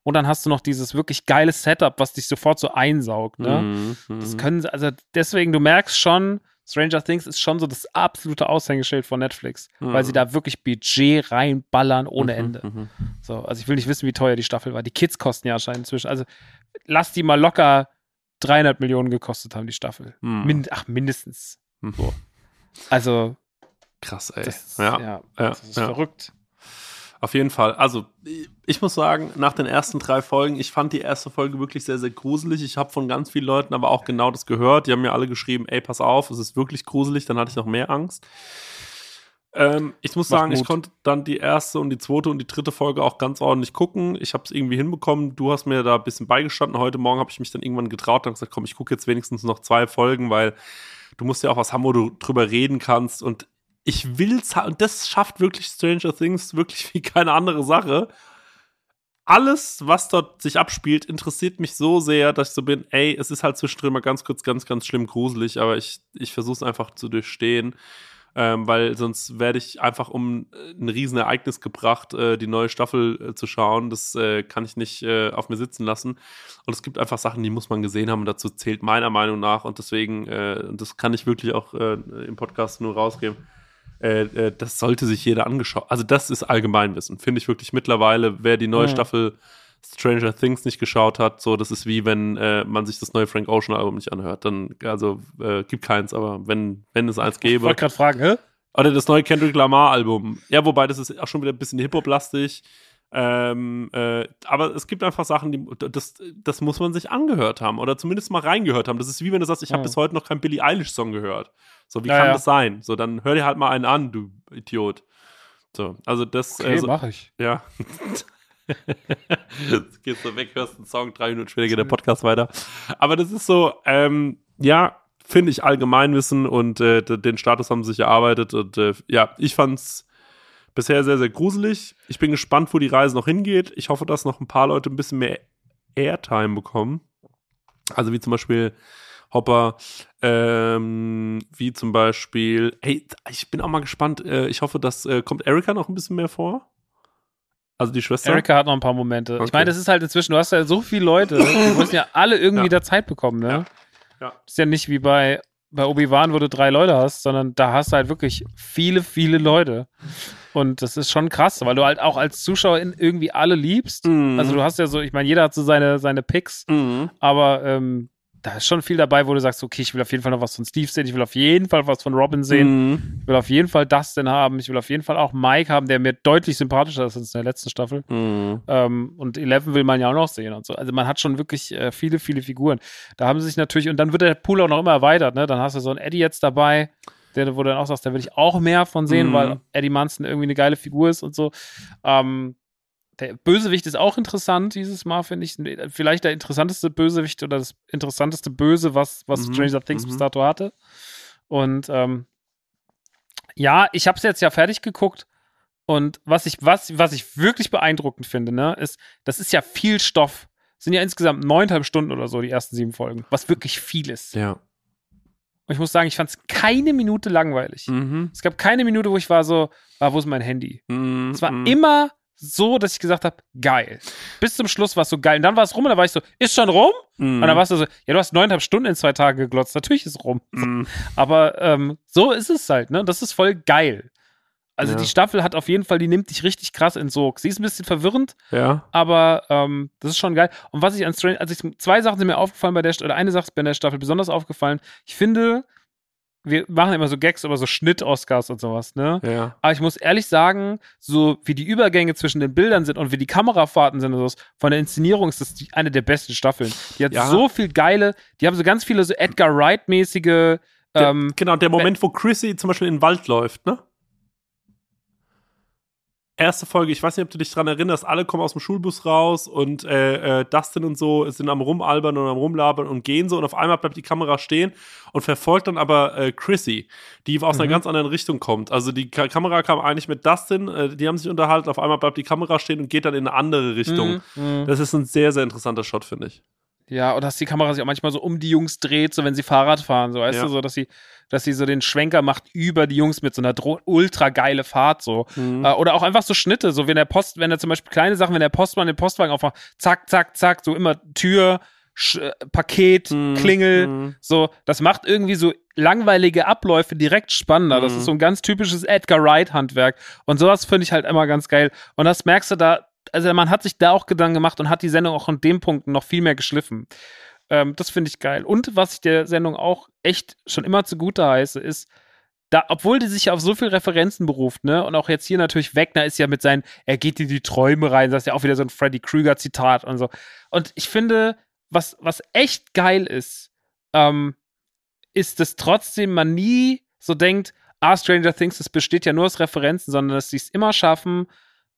Speaker 1: Und dann hast du noch dieses wirklich geile Setup, was dich sofort so einsaugt, ne?
Speaker 2: Mhm.
Speaker 1: Das
Speaker 2: Mhm.
Speaker 1: können sie, also deswegen, du merkst schon, Stranger Things ist schon so das absolute Aushängeschild von Netflix, weil sie
Speaker 2: Mhm.
Speaker 1: da wirklich Budget reinballern ohne
Speaker 2: Mhm,
Speaker 1: Ende.
Speaker 2: mhm.
Speaker 1: So, also ich will nicht wissen, wie teuer die Staffel war. Die Kids kosten ja anscheinend inzwischen, also lass die mal locker 300 Millionen gekostet haben, die Staffel.
Speaker 2: Mhm.
Speaker 1: Mind, ach, mindestens.
Speaker 2: Mhm.
Speaker 1: Also,
Speaker 2: Krass, ey.
Speaker 1: das ist,
Speaker 2: ja.
Speaker 1: ja,
Speaker 2: ja,
Speaker 1: das ist
Speaker 2: ja.
Speaker 1: verrückt.
Speaker 2: Auf jeden Fall. Also, ich muss sagen, nach den ersten drei Folgen, ich fand die erste Folge wirklich sehr, sehr gruselig. Ich habe von ganz vielen Leuten aber auch genau das gehört. Die haben mir alle geschrieben, ey, pass auf, es ist wirklich gruselig. Dann hatte ich noch mehr Angst. Ähm, ich muss
Speaker 1: Macht
Speaker 2: sagen, ich
Speaker 1: Mut.
Speaker 2: konnte dann die erste und die zweite und die dritte Folge auch ganz ordentlich gucken. Ich habe es irgendwie hinbekommen. Du hast mir da ein bisschen beigestanden. Heute Morgen habe ich mich dann irgendwann getraut und gesagt, komm, ich gucke jetzt wenigstens noch zwei Folgen, weil du musst ja auch was haben, wo du drüber reden kannst. Und ich will's und das schafft wirklich Stranger Things wirklich wie keine andere Sache. Alles, was dort sich abspielt, interessiert mich so sehr, dass ich so bin, ey, es ist halt zwischendrin mal ganz kurz ganz, ganz schlimm gruselig, aber ich, ich versuche es einfach zu durchstehen, ähm, weil sonst werde ich einfach um äh, ein Riesenereignis gebracht, äh, die neue Staffel äh, zu schauen. Das äh, kann ich nicht äh, auf mir sitzen lassen. Und es gibt einfach Sachen, die muss man gesehen haben und dazu zählt meiner Meinung nach und deswegen, äh, das kann ich wirklich auch im Podcast nur rausgeben. Äh, äh, das sollte sich jeder angeschaut. Also das ist Allgemeinwissen, finde ich wirklich mittlerweile. Wer die neue
Speaker 1: Mhm.
Speaker 2: Staffel Stranger Things nicht geschaut hat, so das ist wie wenn äh, man sich das neue Frank Ocean Album nicht anhört. Dann also äh, gibt keins, aber wenn wenn es eins
Speaker 1: Ich
Speaker 2: gäbe
Speaker 1: wollte gerade fragen, hä?
Speaker 2: oder das neue Kendrick Lamar Album. Ja, wobei das ist auch schon wieder ein bisschen Hip Hop lastig. Ähm, äh, aber es gibt einfach Sachen, die das, das muss man sich angehört haben oder zumindest mal reingehört haben. Das ist wie wenn du sagst, ich habe
Speaker 1: Ja.
Speaker 2: bis heute noch keinen Billie Eilish Song gehört. So, wie
Speaker 1: Ja,
Speaker 2: kann das sein? So, dann hör dir halt mal einen an, du Idiot. So, also das,
Speaker 1: Okay,
Speaker 2: äh, so,
Speaker 1: mach ich.
Speaker 2: ja. Jetzt gehst du weg, hörst einen Song, drei Minuten später geht der Podcast weiter. Aber das ist so, ähm, ja, finde ich Allgemeinwissen und äh, den Status haben sie sich erarbeitet und äh, ja, ich fand's bisher sehr, sehr gruselig. Ich bin gespannt, wo die Reise noch hingeht. Ich hoffe, dass noch ein paar Leute ein bisschen mehr Airtime bekommen. Also wie zum Beispiel Hopper, ähm, wie zum Beispiel, hey, ich bin auch mal gespannt. Äh, ich hoffe, dass äh, kommt Erika noch ein bisschen mehr vor. Also die Schwester.
Speaker 1: Erika hat noch ein paar Momente.
Speaker 2: Okay.
Speaker 1: Ich meine, das ist halt inzwischen, du hast ja so viele Leute, die müssen ja alle irgendwie
Speaker 2: Ja.
Speaker 1: da Zeit bekommen, ne?
Speaker 2: Ja. Ja.
Speaker 1: Das ist ja nicht wie bei, bei Obi-Wan, wo du drei Leute hast, sondern da hast du halt wirklich viele, viele Leute. Und das ist schon krass, weil du halt auch als Zuschauerin irgendwie alle liebst.
Speaker 2: Mhm.
Speaker 1: Also du hast ja so, ich meine, jeder hat so seine, seine Picks,
Speaker 2: Mhm.
Speaker 1: aber ähm, da ist schon viel dabei, wo du sagst, okay, ich will auf jeden Fall noch was von Steve sehen, ich will auf jeden Fall was von Robin sehen.
Speaker 2: Mhm.
Speaker 1: Ich will auf jeden Fall Dustin haben. Ich will auf jeden Fall auch Mike haben, der mir deutlich sympathischer ist als in der letzten Staffel.
Speaker 2: Mhm.
Speaker 1: Ähm, und Eleven will man ja auch noch sehen und so. Also man hat schon wirklich äh, viele, viele Figuren. Da haben sie sich natürlich, und dann wird der Pool auch noch immer erweitert, ne? Dann hast du so einen Eddie jetzt dabei, der, wo du dann auch sagst, da will ich auch mehr von sehen,
Speaker 2: Mhm.
Speaker 1: weil Eddie Munson irgendwie eine geile Figur ist und so. Ähm, der Bösewicht ist auch interessant dieses Mal, finde ich. Vielleicht der interessanteste Bösewicht oder das interessanteste Böse, was, was
Speaker 2: Mhm,
Speaker 1: Stranger Things
Speaker 2: mhm.
Speaker 1: bis dato hatte. Und ähm, ja, ich habe es jetzt ja fertig geguckt. Und was ich, was, was ich wirklich beeindruckend finde, ne, ist, das ist ja viel Stoff. Es sind ja insgesamt neuneinhalb Stunden oder so, die ersten sieben Folgen, was wirklich viel ist.
Speaker 2: Ja.
Speaker 1: Und ich muss sagen, ich fand es keine Minute langweilig.
Speaker 2: Mhm.
Speaker 1: Es gab keine Minute, wo ich war so, ah, wo ist mein Handy?
Speaker 2: Mhm.
Speaker 1: Es war
Speaker 2: Mhm.
Speaker 1: immer so, dass ich gesagt habe, geil. Bis zum Schluss war es so geil. Und dann war es rum und dann war ich so, ist schon rum?
Speaker 2: Mhm.
Speaker 1: Und dann warst du so, ja, du hast neuneinhalb Stunden in zwei Tagen geglotzt. Natürlich ist es rum.
Speaker 2: Mhm.
Speaker 1: Aber ähm, so ist es halt, ne? Das ist voll geil. Also
Speaker 2: Ja.
Speaker 1: die Staffel hat auf jeden Fall, die nimmt dich richtig krass in Sog. Sie ist ein bisschen verwirrend,
Speaker 2: Ja.
Speaker 1: aber ähm, das ist schon geil. Und was ich an Strange, also ich, zwei Sachen sind mir aufgefallen bei der oder eine Sache ist mir in der Staffel besonders aufgefallen. Ich finde, wir machen immer so Gags über so Schnitt-Oscars und sowas, ne?
Speaker 2: Ja.
Speaker 1: Aber ich muss ehrlich sagen, so wie die Übergänge zwischen den Bildern sind und wie die Kamerafahrten sind und sowas, von der Inszenierung ist das die, eine der besten Staffeln. Die hat
Speaker 2: Ja.
Speaker 1: so viel geile, die haben so ganz viele so Edgar Wright-mäßige ähm,
Speaker 2: genau, der Moment, wo Chrissy zum Beispiel in den Wald läuft, ne? Erste Folge, ich weiß nicht, ob du dich dran erinnerst, alle kommen aus dem Schulbus raus und äh, äh, Dustin und so sind am Rumalbern und am Rumlabern und gehen so und auf einmal bleibt die Kamera stehen und verfolgt dann aber äh, Chrissy, die aus mhm. einer ganz anderen Richtung kommt. Also die Ka Kamera kam eigentlich mit Dustin, äh, die haben sich unterhalten, auf einmal bleibt die Kamera stehen und geht dann in eine andere Richtung. Mhm. mhm. Das ist ein sehr, sehr interessanter Shot, finde ich.
Speaker 1: Ja, und dass die Kamera sich auch manchmal so um die Jungs dreht, so wenn sie Fahrrad fahren, so weißt ja. du, so dass sie, dass sie so den Schwenker macht über die Jungs mit so einer ultra geile Fahrt, so. Mhm. Äh, oder auch einfach so Schnitte, so wenn der Post, wenn er zum Beispiel kleine Sachen, wenn der Postmann den Postwagen aufmacht, zack, zack, zack, so immer Tür, Sch äh, Paket, mhm. Klingel, mhm. so, das macht irgendwie so langweilige Abläufe direkt spannender. Das mhm. ist so ein ganz typisches Edgar Wright-Handwerk. Und sowas finde ich halt immer ganz geil. Und das merkst du da, also man hat sich da auch Gedanken gemacht und hat die Sendung auch an dem Punkt noch viel mehr geschliffen. Ähm, das finde ich geil. Und was ich der Sendung auch echt schon immer zugute heiße, ist, da, obwohl die sich auf so viele Referenzen beruft, ne, und auch jetzt hier natürlich Wegner ist ja mit seinen, er geht in die Träume rein, das ist ja auch wieder so ein Freddy Krüger-Zitat und so. Und ich finde, was, was echt geil ist, ähm, ist, dass trotzdem man nie so denkt, ah, Stranger Things, das besteht ja nur aus Referenzen, sondern dass sie es immer schaffen,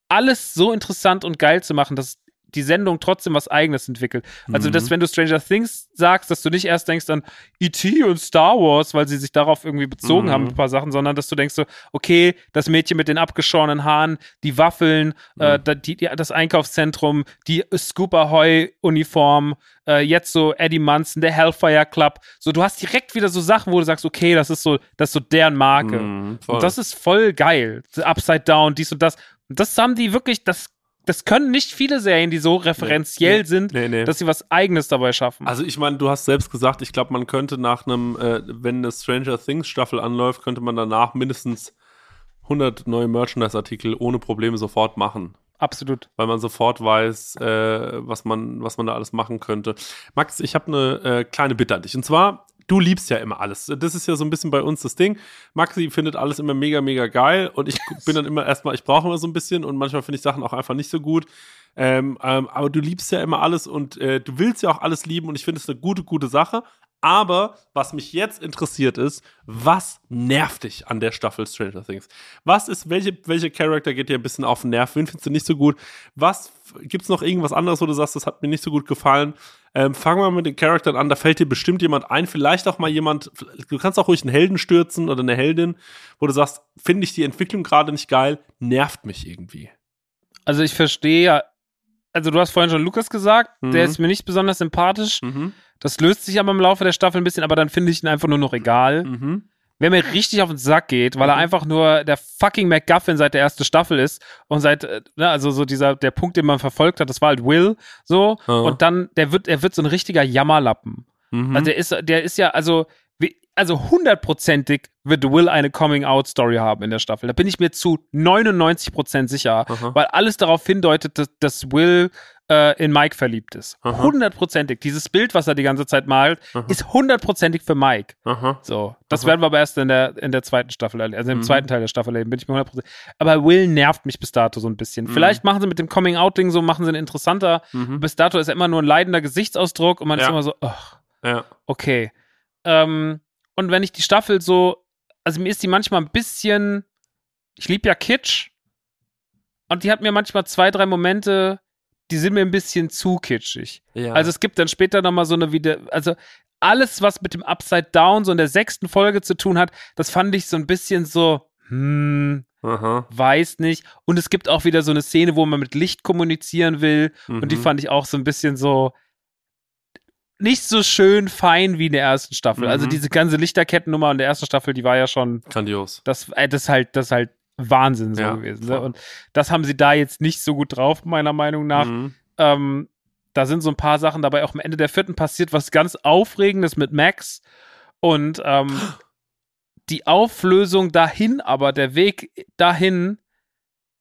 Speaker 1: alles so interessant und geil zu machen, dass die Sendung trotzdem was Eigenes entwickelt. Also, mhm. dass wenn du Stranger Things sagst, dass du nicht erst denkst an E.T. und Star Wars, weil sie sich darauf irgendwie bezogen mhm. haben, ein paar Sachen, sondern dass du denkst so, okay, das Mädchen mit den abgeschorenen Haaren, die Waffeln, äh, mhm. äh, die, die, das Einkaufszentrum, die Scoop Ahoy-Uniform, äh, jetzt so Eddie Munson, der Hellfire Club. So, du hast direkt wieder so Sachen, wo du sagst, okay, das ist so, das ist so deren Marke. Mhm, und das ist voll geil. Upside Down, dies und das. Das haben die wirklich, das, das können nicht viele Serien, die so referenziell nee, sind, nee, nee. dass sie was Eigenes dabei schaffen.
Speaker 2: Also ich meine, du hast selbst gesagt, ich glaube, man könnte nach einem, äh, wenn eine Stranger Things Staffel anläuft, könnte man danach mindestens 100 neue Merchandise-Artikel ohne Probleme sofort machen.
Speaker 1: Absolut.
Speaker 2: Weil man sofort weiß, äh, was, man, was man da alles machen könnte. Max, ich habe eine äh, kleine Bitte an dich. Und zwar, du liebst ja immer alles. Das ist ja so ein bisschen bei uns das Ding. Maxi findet alles immer mega, mega geil und ich bin dann immer erstmal, ich brauche immer so ein bisschen und manchmal finde ich Sachen auch einfach nicht so gut. Ähm, ähm, aber du liebst ja immer alles und äh, du willst ja auch alles lieben und ich finde es eine gute, gute Sache. Aber was mich jetzt interessiert ist, was nervt dich an der Staffel Stranger Things? Was ist, welche, welche Charakter geht dir ein bisschen auf den Nerv? Wen findest du nicht so gut? Was gibt es noch irgendwas anderes, wo du sagst, das hat mir nicht so gut gefallen? Ähm, fangen wir mit den Charakteren an. Da fällt dir bestimmt jemand ein. Vielleicht auch mal jemand, du kannst auch ruhig einen Helden stürzen oder eine Heldin, wo du sagst, finde ich die Entwicklung gerade nicht geil, nervt mich irgendwie.
Speaker 1: Also ich verstehe ja, also du hast vorhin schon Lukas gesagt, mhm. der ist mir nicht besonders sympathisch. Mhm. Das löst sich aber im Laufe der Staffel ein bisschen, aber dann finde ich ihn einfach nur noch egal. Mhm. Wer mir richtig auf den Sack geht, weil er mhm. einfach nur der fucking MacGuffin seit der ersten Staffel ist und seit, äh, ne, also so dieser, der Punkt, den man verfolgt hat, das war halt Will, so. Oh. Und dann, der wird, er wird so ein richtiger Jammerlappen. Mhm. Also der ist, der ist ja, also, also hundertprozentig wird Will eine Coming-out-Story haben in der Staffel. Da bin ich mir zu 99% sicher, Aha. weil alles darauf hindeutet, dass, dass Will äh, in Mike verliebt ist. Hundertprozentig. Dieses Bild, was er die ganze Zeit malt, Aha. ist hundertprozentig für Mike. Aha. So. Das werden wir aber erst in der, in der zweiten Staffel erleben, also im mhm. zweiten Teil der Staffel erleben, bin ich mir hundertprozentig. Aber Will nervt mich bis dato so ein bisschen. Mhm. Vielleicht machen sie mit dem Coming-out-Ding so, machen sie ihn interessanter. Mhm. Bis dato ist er immer nur ein leidender Gesichtsausdruck und man ja. ist immer so, ach, ja. okay. Ähm, und wenn ich die Staffel so, also mir ist die manchmal ein bisschen, ich liebe ja Kitsch. Und die hat mir manchmal zwei, drei Momente, die sind mir ein bisschen zu kitschig. Ja. Also es gibt dann später nochmal so eine wieder, also alles, was mit dem Upside Down so in der sechsten Folge zu tun hat, das fand ich so ein bisschen so, hm, Aha. weiß nicht. Und es gibt auch wieder so eine Szene, wo man mit Licht kommunizieren will. Mhm. Und die mhm. fand ich auch so ein bisschen so nicht so schön fein wie in der ersten Staffel. Also mhm. Also diese ganze Lichterkettennummer in der ersten Staffel, die war ja schon
Speaker 2: grandios.
Speaker 1: Das, äh, das halt, das halt Wahnsinn so ja, gewesen. Ne? Und das haben sie da jetzt nicht so gut drauf, meiner Meinung nach. Mhm. Ähm, da sind so ein paar Sachen dabei. Auch am Ende der vierten passiert was ganz Aufregendes mit Max. Und ähm, die Auflösung dahin, aber der Weg dahin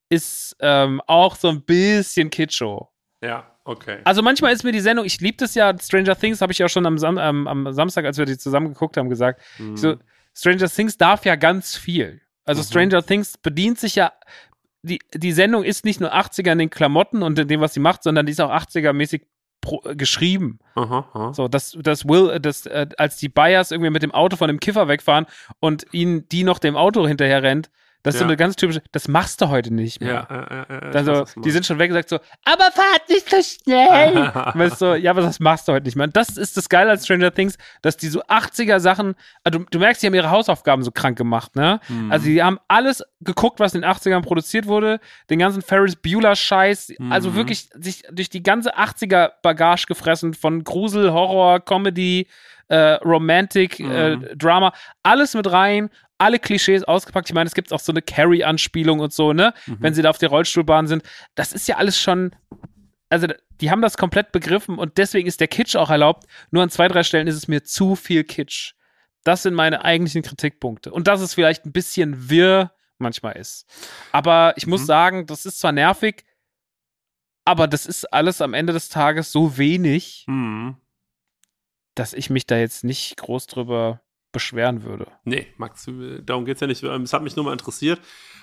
Speaker 1: ist ähm, auch so ein bisschen kitscho.
Speaker 2: Ja, okay.
Speaker 1: Also manchmal ist mir die Sendung, ich liebe das ja, Stranger Things habe ich ja schon am, Sam ähm, am, Samstag, als wir die zusammen geguckt haben, gesagt. Mhm. So, Stranger Things darf ja ganz viel. Also mhm. Stranger Things bedient sich ja, die, die Sendung ist nicht nur 80er in den Klamotten und in dem, was sie macht, sondern die ist auch 80er-mäßig äh, geschrieben. Aha, aha. So, dass das Will, das, äh, als die Byers irgendwie mit dem Auto von dem Kiffer wegfahren und ihnen die noch dem Auto hinterher rennt, Das ist so
Speaker 2: Ja.
Speaker 1: eine ganz typische, das machst du heute nicht mehr.
Speaker 2: Ja, ja, ja, ja, ich
Speaker 1: Dann so,
Speaker 2: weiß, was du
Speaker 1: die sind schon weg und sagt so, aber fahrt nicht so schnell. weißt du, ja, aber das machst du heute nicht mehr. Und das ist das Geile an Stranger Things, dass die so 80er Sachen, also du, du merkst, die haben ihre Hausaufgaben so krank gemacht, ne?
Speaker 2: Mhm.
Speaker 1: Also die haben alles geguckt, was in den 80ern produziert wurde, den ganzen Ferris Bueller Scheiß, also
Speaker 2: Mhm.
Speaker 1: wirklich sich durch die ganze 80er Bagage gefressen von Grusel, Horror, Comedy, äh, Romantic,
Speaker 2: Mhm.
Speaker 1: äh, Drama, alles mit rein, alle Klischees ausgepackt. Ich meine, es gibt auch so eine Carrie-Anspielung und so, ne?
Speaker 2: Mhm.
Speaker 1: Wenn sie da auf der Rollstuhlbahn sind. Das ist ja alles schon. Also, die haben das komplett begriffen und deswegen ist der Kitsch auch erlaubt. Nur an zwei, drei Stellen ist es mir zu viel Kitsch. Das sind meine eigentlichen Kritikpunkte. Und dass es vielleicht ein bisschen wirr manchmal ist. Aber ich muss
Speaker 2: Mhm.
Speaker 1: sagen, das ist zwar nervig, aber das ist alles am Ende des Tages so wenig,
Speaker 2: Mhm.
Speaker 1: dass ich mich da jetzt nicht groß drüber beschweren würde.
Speaker 2: Nee, Max, darum geht's ja nicht. Es hat mich nur mal interessiert.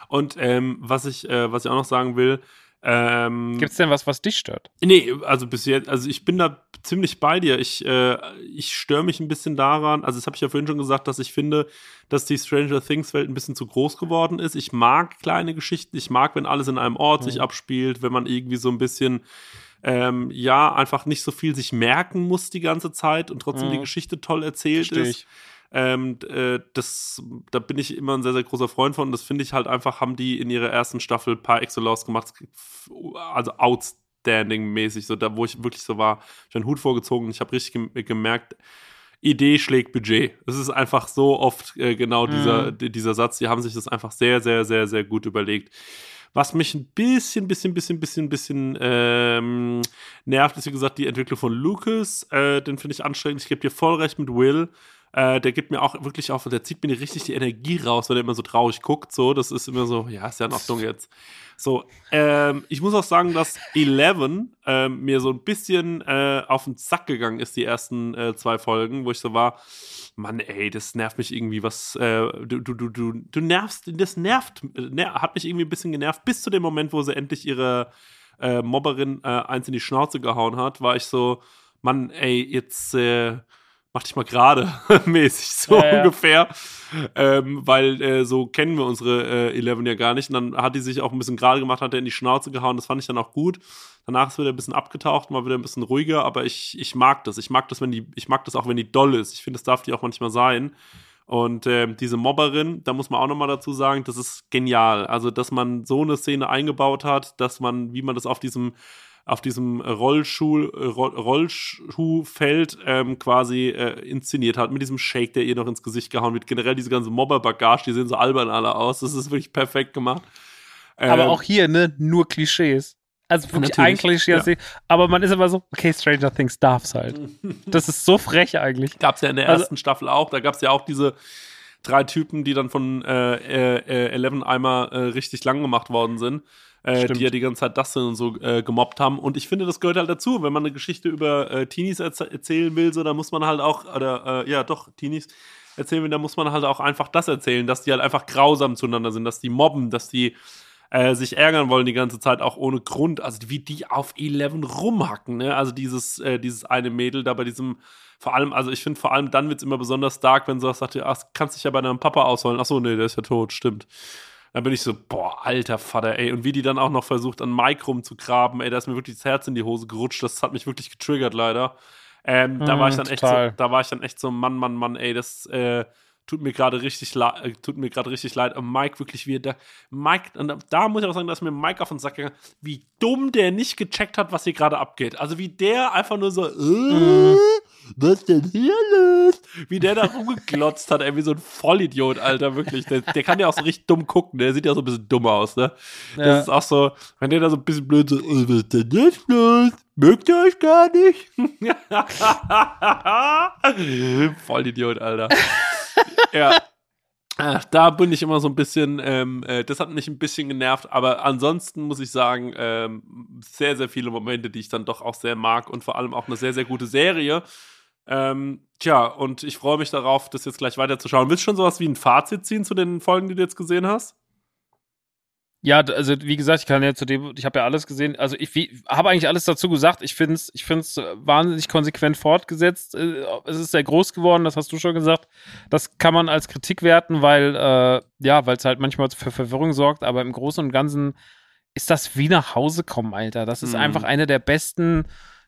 Speaker 2: Und ähm, was, ich, äh, was ich auch noch sagen will, ähm,
Speaker 1: Gibt es denn was, was dich stört?
Speaker 2: Nee, also bis jetzt, also ich bin da ziemlich bei dir. Ich, äh, ich störe mich ein bisschen daran, also das habe ich ja vorhin schon gesagt, dass ich finde, dass die Stranger Things Welt ein bisschen zu groß geworden ist. Ich mag kleine Geschichten, ich mag, wenn alles in einem Ort sich
Speaker 1: Mhm.
Speaker 2: abspielt, wenn man irgendwie so ein bisschen ähm, ja, einfach nicht so viel sich merken muss die ganze Zeit und trotzdem
Speaker 1: Mhm.
Speaker 2: die Geschichte toll erzählt
Speaker 1: Versteh
Speaker 2: ist. Ähm, äh, das, da bin ich immer ein sehr, sehr großer Freund von. Das finde ich halt einfach, haben die in ihrer ersten Staffel par excellence gemacht. Also outstanding-mäßig, so da, wo ich wirklich so war, ich habe den Hut vorgezogen und ich habe richtig gem gemerkt, Idee schlägt Budget. Es ist einfach so oft äh, genau dieser,
Speaker 1: Mhm.
Speaker 2: di- dieser Satz. Die haben sich das einfach sehr, sehr, sehr, sehr gut überlegt. Was mich ein bisschen, bisschen, bisschen, bisschen, bisschen ähm, nervt, ist wie gesagt die Entwicklung von Lucas. Äh, den finde ich anstrengend. Ich gebe dir voll recht mit Will. Äh, der gibt mir auch wirklich auf, der zieht mir richtig die Energie raus, wenn er immer so traurig guckt. So, das ist immer so, ja, ist ja in Ordnung jetzt. So, ähm, ich muss auch sagen, dass Eleven ähm, mir so ein bisschen äh, auf den Sack gegangen ist, die ersten äh, zwei Folgen, wo ich so war, Mann, ey, das nervt mich irgendwie, was, äh, du, du, du, du, du nervst, das nervt, äh, ner hat mich irgendwie ein bisschen genervt, bis zu dem Moment, wo sie endlich ihre äh, Mobberin äh, eins in die Schnauze gehauen hat, war ich so, Mann, ey, jetzt äh, mach dich mal gerade mäßig, so
Speaker 1: Ja, ja.
Speaker 2: ungefähr. Ähm, weil äh, so kennen wir unsere äh, Eleven ja gar nicht. Und dann hat die sich auch ein bisschen gerade gemacht, hat er in die Schnauze gehauen. Das fand ich dann auch gut. Danach ist wieder ein bisschen abgetaucht, mal wieder ein bisschen ruhiger, aber ich, ich mag das. Ich mag das, wenn die, ich mag das auch, wenn die doll ist. Ich finde, das darf die auch manchmal sein. Und ähm, diese Mobberin, da muss man auch nochmal dazu sagen, das ist genial. Also, dass man so eine Szene eingebaut hat, dass man, wie man das auf diesem auf diesem Rollschuh, äh, Roll, Rollschuhfeld ähm, quasi äh, inszeniert hat, mit diesem Shake, der ihr noch ins Gesicht gehauen wird. Generell diese ganze Mobber-Bagage, die sehen so albern alle aus. Das ist wirklich perfekt gemacht.
Speaker 1: Aber
Speaker 2: Ähm,
Speaker 1: auch hier, ne, nur Klischees. Also wirklich ein Klischee,
Speaker 2: ja.
Speaker 1: aber man ist immer so, okay, Stranger Things darf's halt. Das ist so frech eigentlich.
Speaker 2: Gab es ja in der
Speaker 1: Also-
Speaker 2: ersten Staffel auch. Da gab es ja auch diese drei Typen, die dann von äh, äh, äh, Eleven einmal äh, richtig lang gemacht worden sind. Äh, die ja die ganze Zeit Dustin und so äh, gemobbt haben. Und ich finde, das gehört halt dazu. Wenn man eine Geschichte über äh, Teenies erz erzählen will, so, dann muss man halt auch, oder äh, ja, doch, Teenies erzählen will, dann muss man halt auch einfach das erzählen, dass die halt einfach grausam zueinander sind, dass die mobben, dass die äh, sich ärgern wollen die ganze Zeit auch ohne Grund. Also wie die auf Eleven rumhacken, ne? Also dieses, äh, dieses eine Mädel da bei diesem, vor allem, also ich finde vor allem dann wird es immer besonders stark, wenn sowas sagt, ach, kannst dich ja bei deinem Papa ausholen. Ach so, nee, der ist ja tot, stimmt. Dann bin ich so, boah, alter Vater, ey. Und wie die dann auch noch versucht, an Mike rumzugraben, ey, da ist mir wirklich das Herz in die Hose gerutscht. Das hat mich wirklich getriggert, leider. Ähm, da
Speaker 1: Mm,
Speaker 2: war ich dann echt so,
Speaker 1: total.
Speaker 2: da war ich dann echt so, Mann, Mann, Mann, ey, das äh, tut mir gerade richtig leid, äh, tut mir gerade richtig leid. Und Mike wirklich wie da, Mike, und da- da muss ich auch sagen, dass mir Mike auf den Sack gegangen, wie dumm der nicht gecheckt hat, was hier gerade abgeht. Also wie der einfach nur so, äh, was denn hier los? Wie der da rumgeglotzt hat, ey, wie so ein Vollidiot, Alter, wirklich. Der, der kann ja auch so richtig dumm gucken, der sieht ja so ein bisschen dumm aus, ne?
Speaker 1: Ja.
Speaker 2: Das ist auch so, wenn der da so ein bisschen blöd so, äh, was ist denn jetzt los? Mögt ihr euch gar nicht? Vollidiot, Alter. ja. Ach, da bin ich immer so ein bisschen, ähm, äh, das hat mich ein bisschen genervt, aber ansonsten muss ich sagen, ähm, sehr, sehr viele Momente, die ich dann doch auch sehr mag und vor allem auch eine sehr, sehr gute Serie. Ähm, tja, und ich freue mich darauf, das jetzt gleich weiterzuschauen. Willst du schon sowas wie ein Fazit ziehen zu den Folgen, die du jetzt gesehen hast?
Speaker 1: Ja, also wie gesagt, ich kann ja zu dem, ich habe ja alles gesehen. Also ich habe eigentlich alles dazu gesagt. Ich finde es ich find's äh, wahnsinnig konsequent fortgesetzt. Äh, Es ist sehr groß geworden, das hast du schon gesagt. Das kann man als Kritik werten, weil äh, ja, weil es halt manchmal für Verwirrung sorgt. Aber im Großen und Ganzen ist das wie nach Hause kommen, Alter. Das ist
Speaker 2: Mhm.
Speaker 1: einfach eine der besten,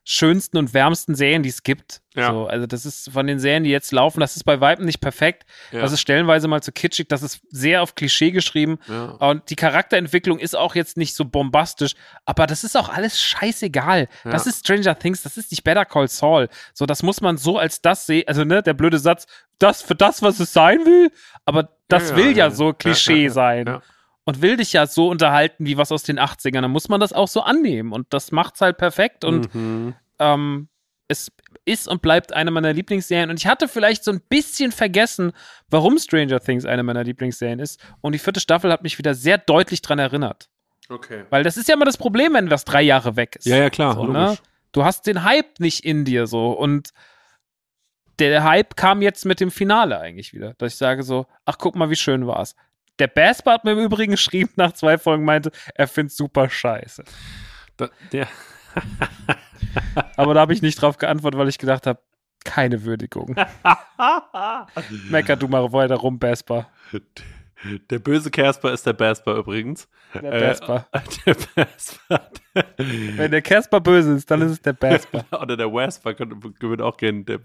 Speaker 1: schönsten und wärmsten Serien, die es gibt.
Speaker 2: Ja.
Speaker 1: So, also das ist von den Serien, die jetzt laufen, das ist bei Weitem nicht perfekt.
Speaker 2: Ja.
Speaker 1: Das ist stellenweise mal zu kitschig, das ist sehr auf Klischee geschrieben.
Speaker 2: ja.
Speaker 1: Und die Charakterentwicklung ist auch jetzt nicht so bombastisch, aber das ist auch alles scheißegal. Das ist Stranger Things, das ist nicht Better Call Saul. So, das muss man so als das sehen. Also, ne, der blöde Satz, das für das, was es sein will, aber das will ja, so Klischee sein. Und will dich ja so unterhalten wie was aus den 80ern. Dann muss man das auch so annehmen. Und das macht's halt perfekt. Und
Speaker 2: Mhm.
Speaker 1: ähm, es ist und bleibt eine meiner Lieblingsserien. Und ich hatte vielleicht so ein bisschen vergessen, warum Stranger Things eine meiner Lieblingsserien ist. Und die vierte Staffel hat mich wieder sehr deutlich dran erinnert.
Speaker 2: Okay.
Speaker 1: Weil das ist ja immer das Problem, wenn das drei Jahre weg ist.
Speaker 2: Ja, ja, klar.
Speaker 1: So, ne? Du hast den Hype nicht in dir so. Und der Hype kam jetzt mit dem Finale eigentlich wieder. Dass ich sage so, ach, guck mal, wie schön war's. Der Basper hat mir im Übrigen geschrieben nach zwei Folgen, meinte, er find's super scheiße.
Speaker 2: Da, der,
Speaker 1: Aber da habe ich nicht drauf geantwortet, weil ich gedacht habe, keine Würdigung. Mecker du mal weiter rum, Basper.
Speaker 2: der böse Casper ist der Basper übrigens.
Speaker 1: Der
Speaker 2: Äh,
Speaker 1: Basper.
Speaker 2: der Basper.
Speaker 1: Wenn der Casper böse ist, dann ist es der Basper.
Speaker 2: Oder der Wasper könnte, würde auch gehen. Der,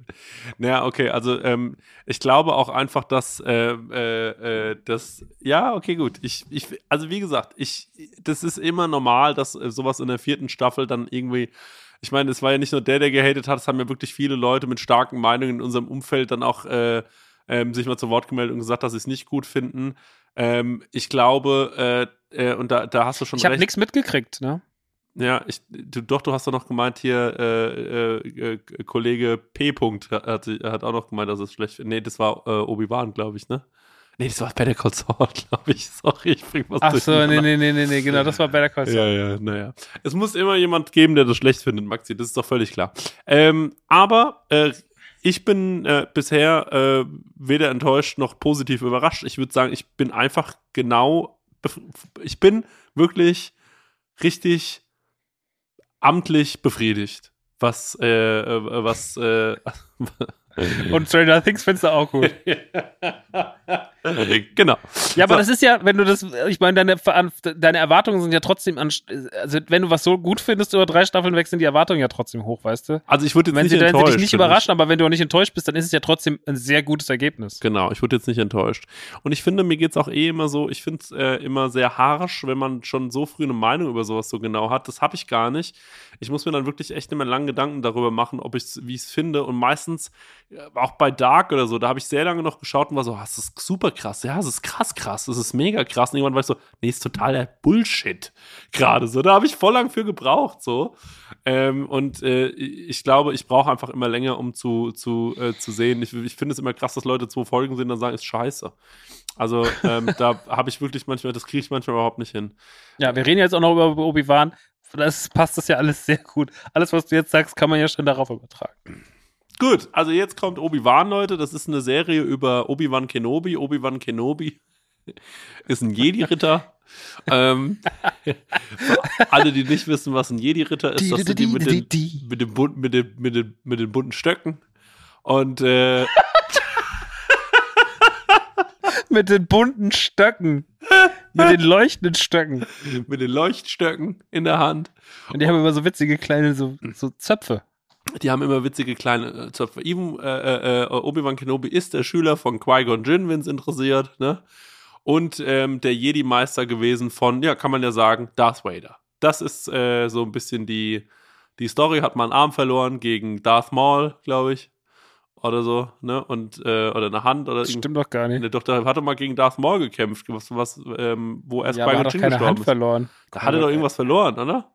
Speaker 2: naja, okay, also ähm, ich glaube auch einfach, dass äh, äh, äh, das, ja, okay, gut. Ich, ich, also wie gesagt, ich, das ist immer normal, dass äh, sowas in der vierten Staffel dann irgendwie, ich meine, es war ja nicht nur der, der gehatet hat, es haben ja wirklich viele Leute mit starken Meinungen in unserem Umfeld dann auch äh, ähm, sich mal zu Wort gemeldet und gesagt, dass sie es nicht gut finden. Ähm, ich glaube, äh, äh, und da, da hast du schon
Speaker 1: Ich habe
Speaker 2: recht.
Speaker 1: nichts mitgekriegt, ne?
Speaker 2: Ja, ich, du, doch, du hast doch noch gemeint hier, äh, äh, äh, Kollege P. -Punkt hat, hat, auch noch gemeint, dass es schlecht Nee, das war äh, Obi-Wan, glaube ich, ne? Nee, das war Better Call Saul, glaube ich. Sorry, ich bring was
Speaker 1: Ach so, nee, nee, nee, nee, genau, das war Better Call Saul.
Speaker 2: Ja, ja, naja. Es muss immer jemand geben, der das schlecht findet, Maxi, das ist doch völlig klar. Ähm, aber äh, ich bin äh, bisher äh, weder enttäuscht noch positiv überrascht. Ich würde sagen, ich bin einfach genau, ich bin wirklich richtig amtlich befriedigt, was, äh, äh, was, äh,
Speaker 1: Und Stranger Things findest du auch gut.
Speaker 2: genau.
Speaker 1: Ja, aber
Speaker 2: So.
Speaker 1: das ist ja, wenn du das, ich meine, deine, deine Erwartungen sind ja trotzdem, an, also wenn du was so gut findest über drei Staffeln weg, sind die Erwartungen ja trotzdem hoch, weißt du?
Speaker 2: Also ich würde jetzt
Speaker 1: Wenn
Speaker 2: nicht
Speaker 1: sie, dann sie
Speaker 2: enttäuscht.
Speaker 1: dich nicht
Speaker 2: finde ich.
Speaker 1: überraschen, aber wenn du auch nicht enttäuscht bist, dann ist es ja trotzdem ein sehr gutes Ergebnis.
Speaker 2: Genau, ich wurde jetzt nicht enttäuscht. Und ich finde, mir geht es auch eh immer so, ich finde es äh, immer sehr harsch, wenn man schon so früh eine Meinung über sowas so genau hat. Das habe ich gar nicht. Ich muss mir dann wirklich echt immer lange Gedanken darüber machen, ob ich wie ich es finde. Und meistens, auch bei Dark oder so, da habe ich sehr lange noch geschaut und war so, ah, das ist super krass. Ja, das ist krass krass, das ist mega krass. Und irgendwann war so, nee, ist totaler Bullshit. Gerade so. Da habe ich voll lang für gebraucht, so. Ähm, und äh, ich glaube, ich brauche einfach immer länger, um zu, zu, äh, zu sehen. Ich, ich finde es immer krass, dass Leute zwei Folgen sehen und dann sagen, ist scheiße. Also ähm, da habe ich wirklich manchmal, das kriege ich manchmal überhaupt nicht hin.
Speaker 1: Ja, wir reden jetzt auch noch über Obi-Wan. Das passt das ja alles sehr gut. Alles, was du jetzt sagst, kann man ja schon darauf übertragen.
Speaker 2: Gut, also jetzt kommt Obi-Wan, Leute. Das ist eine Serie über Obi-Wan Kenobi. Obi-Wan Kenobi ist ein Jedi-Ritter. ähm, alle, die nicht wissen, was ein Jedi-Ritter ist, das sind die mit den, mit den, bunten, mit den, mit den, mit den bunten Stöcken. Und äh,
Speaker 1: Mit den bunten Stöcken. Mit den leuchtenden Stöcken.
Speaker 2: mit den Leuchtstöcken in der Hand.
Speaker 1: Und die haben immer so witzige kleine so, so Zöpfe.
Speaker 2: Die haben immer witzige kleine äh, Zöpfe. Even, äh, äh, Obi-Wan Kenobi ist der Schüler von Qui-Gon Jinn, wenn es interessiert, ne? Und ähm, der Jedi-Meister gewesen von, ja, kann man ja sagen, Darth Vader. Das ist äh, so ein bisschen die, die Story. Hat mal einen Arm verloren gegen Darth Maul, glaube ich. Oder so, ne? Und, äh, oder eine Hand oder
Speaker 1: Das stimmt doch gar nicht.
Speaker 2: Ne, doch, da hat er mal gegen Darth Maul gekämpft, was, was ähm, wo erst
Speaker 1: Ja,
Speaker 2: Qui-Gon Jinn gestorben
Speaker 1: Hand
Speaker 2: ist.
Speaker 1: verloren.
Speaker 2: Da hat er doch irgendwas verloren, oder?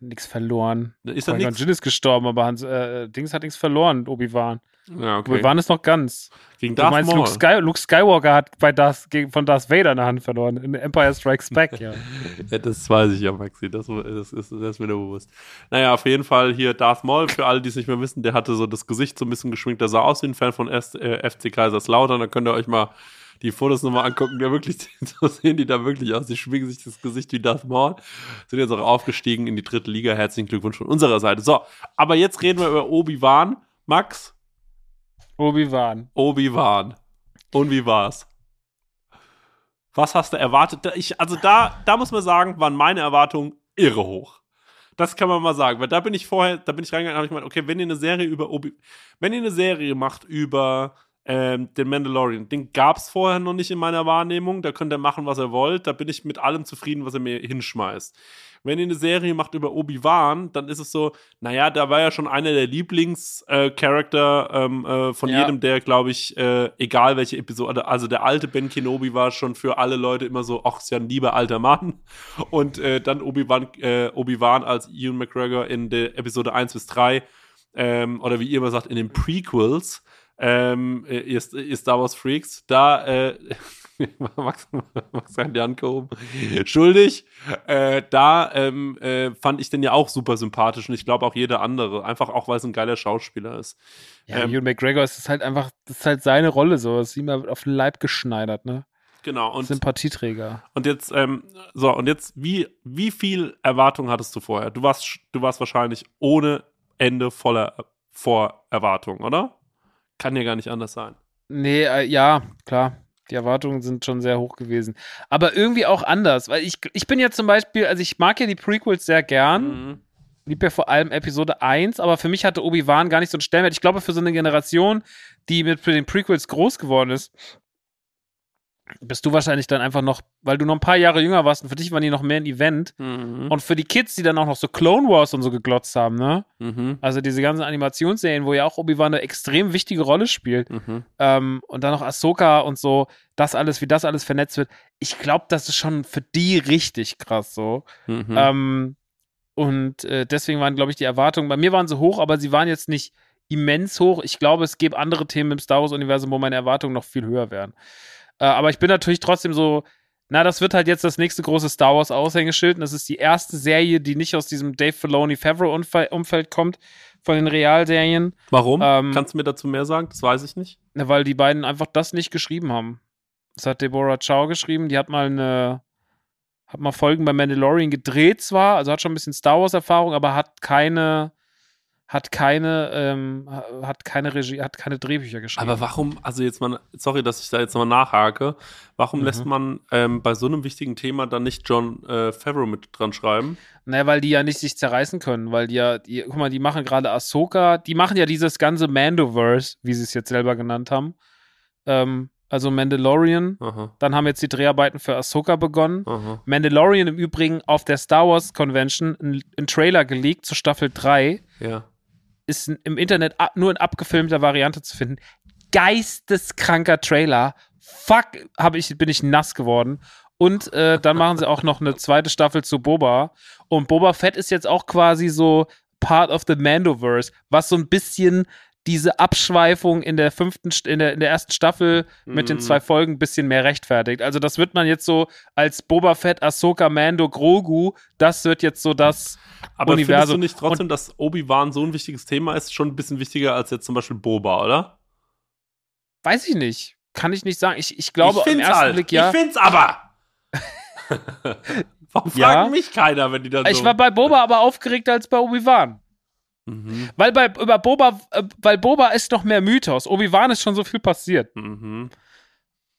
Speaker 1: Nix verloren.
Speaker 2: Ist
Speaker 1: Qui-Gon
Speaker 2: nichts?
Speaker 1: Jinn ist gestorben, aber Hans, äh, Dings hat nichts verloren, Obi-Wan.
Speaker 2: Ja, okay.
Speaker 1: Obi-Wan ist noch ganz.
Speaker 2: Gegen
Speaker 1: Du
Speaker 2: Darth
Speaker 1: meinst,
Speaker 2: Maul.
Speaker 1: Luke, Sky Luke Skywalker hat bei Darth, gegen, von Darth Vader eine Hand verloren. In Empire Strikes Back, ja.
Speaker 2: Ja, das weiß ich ja, Maxi. Das, das, ist, das ist mir nur bewusst. Naja, auf jeden Fall hier Darth Maul, für alle, die es nicht mehr wissen, der hatte so das Gesicht so ein bisschen geschminkt. Der sah aus wie ein Fan von S, äh, FC Kaiserslautern. Da könnt ihr euch mal die Fotos nochmal angucken, ja wirklich, so sehen die da wirklich aus. Die schminken sich das Gesicht wie Darth Maul. Sind jetzt auch aufgestiegen in die dritte Liga. Herzlichen Glückwunsch von unserer Seite. So, aber jetzt reden wir über Obi-Wan. Max?
Speaker 1: Obi-Wan.
Speaker 2: Obi-Wan. Und wie war's? Was hast du erwartet? Ich, also da, da muss man sagen, waren meine Erwartungen irre hoch. Das kann man mal sagen, weil da bin ich vorher, da bin ich reingegangen, habe ich gemeint, okay, wenn ihr eine Serie über Obi, wenn ihr eine Serie macht über ähm, den Mandalorian, den gab es vorher noch nicht in meiner Wahrnehmung, da könnt ihr machen, was ihr wollt, da bin ich mit allem zufrieden, was ihr mir hinschmeißt wenn ihr eine Serie macht über Obi-Wan, dann ist es so, naja, da war ja schon einer der Lieblingscharakter äh, ähm, äh, von ja. jedem, der, glaube ich, äh, egal welche Episode, also der alte Ben Kenobi war schon für alle Leute immer so, ach, ist ja ein lieber alter Mann. Und äh, dann Obi-Wan äh, Obi als Ewan McGregor in der Episode 1 bis 3, ähm, oder wie ihr immer sagt, in den Prequels, ähm, ihr, ihr Star Wars Freaks, da äh, Max, Max hat die Hand gehoben. Schuldig. Äh, da ähm, äh, fand ich den ja auch super sympathisch und ich glaube auch jeder andere. Einfach auch, weil es ein geiler Schauspieler ist.
Speaker 1: Ja, ähm, Ewan McGregor ist halt einfach, das ist halt seine Rolle so. Das ist ihm auf den Leib geschneidert, ne?
Speaker 2: Genau.
Speaker 1: Und, Sympathieträger.
Speaker 2: Und jetzt, ähm, so, und jetzt, wie, wie viel Erwartung hattest du vorher? Du warst, du warst wahrscheinlich ohne Ende voller Vorerwartung, oder? Kann ja gar nicht anders sein.
Speaker 1: Nee, äh, ja, klar. Die Erwartungen sind schon sehr hoch gewesen. Aber irgendwie auch anders, weil ich, ich bin ja zum Beispiel, also ich mag ja die Prequels sehr gern. Mhm. Lieb ja vor allem Episode 1, aber für mich hatte Obi-Wan gar nicht so einen Stellenwert. Ich glaube, für so eine Generation, die mit den Prequels groß geworden ist, bist du wahrscheinlich dann einfach noch, weil du noch ein paar Jahre jünger warst und für dich waren die noch mehr ein Event. Mhm. Und für die Kids, die dann auch noch so Clone Wars und so geglotzt haben, ne? Mhm. Also diese ganzen Animationsserien, wo ja auch Obi-Wan eine extrem wichtige Rolle spielt. Mhm. Ähm, und dann noch Ahsoka und so, das alles, wie das alles vernetzt wird. Ich glaube, das ist schon für die richtig krass so. Mhm. Ähm, und äh, deswegen waren, glaube ich, die Erwartungen, bei mir waren sie hoch, aber sie waren jetzt nicht immens hoch. Ich glaube, es gäbe andere Themen im Star Wars-Universum, wo meine Erwartungen noch viel höher wären. Äh, aber ich bin natürlich trotzdem so, na, das wird halt jetzt das nächste große Star Wars Aushängeschild. Und das ist die erste Serie, die nicht aus diesem Dave Filoni Favreau Umfeld kommt, von den Realserien.
Speaker 2: Warum? Ähm, Kannst du mir dazu mehr sagen? Das weiß ich nicht.
Speaker 1: Na, weil die beiden einfach das nicht geschrieben haben. Das hat Deborah Chow geschrieben. Die hat mal eine, hat mal Folgen bei Mandalorian gedreht zwar, also hat schon ein bisschen Star Wars Erfahrung, aber hat keine hat keine, ähm, hat keine Regie, hat keine Drehbücher geschrieben.
Speaker 2: Aber warum, also jetzt mal, sorry, dass ich da jetzt nochmal nachhake, warum mhm. lässt man ähm, bei so einem wichtigen Thema dann nicht John äh, Favreau mit dran schreiben?
Speaker 1: Naja, weil die ja nicht sich zerreißen können, weil die ja, die, guck mal, die machen gerade Ahsoka, die machen ja dieses ganze Mandoverse, wie sie es jetzt selber genannt haben. Ähm, also Mandalorian. Aha. Dann haben jetzt die Dreharbeiten für Ahsoka begonnen. Aha. Mandalorian im Übrigen auf der Star Wars Convention ein Trailer geleakt zur Staffel 3.
Speaker 2: Ja
Speaker 1: ist im Internet nur in abgefilmter Variante zu finden. Geisteskranker Trailer. Fuck, hab ich, bin ich nass geworden. Und äh, dann machen sie auch noch eine zweite Staffel zu Boba. Und Boba Fett ist jetzt auch quasi so Part of the Mandoverse, was so ein bisschen diese Abschweifung in der fünften, in der, in der ersten Staffel mit mm. den mhm. zwei Folgen ein bisschen mehr rechtfertigt. Also das wird man jetzt so als Boba Fett, Ahsoka, Mando, Grogu, das wird jetzt so das
Speaker 2: Aber Universum. Aber findest du nicht trotzdem, Und, dass Obi-Wan so ein wichtiges Thema ist, schon ein bisschen wichtiger als jetzt zum Beispiel Boba, oder?
Speaker 1: Weiß ich nicht. Kann ich nicht sagen. Ich, ich glaube,
Speaker 2: ich im ersten halt. Blick ja. Ich find's aber! Warum ja. mich keiner, wenn die dann
Speaker 1: so Ich war bei Boba aber aufgeregter als bei Obi-Wan. Mhm. Weil bei über Boba, äh, weil Boba ist noch mehr Mythos. Obi-Wan ist schon so viel passiert. Mhm.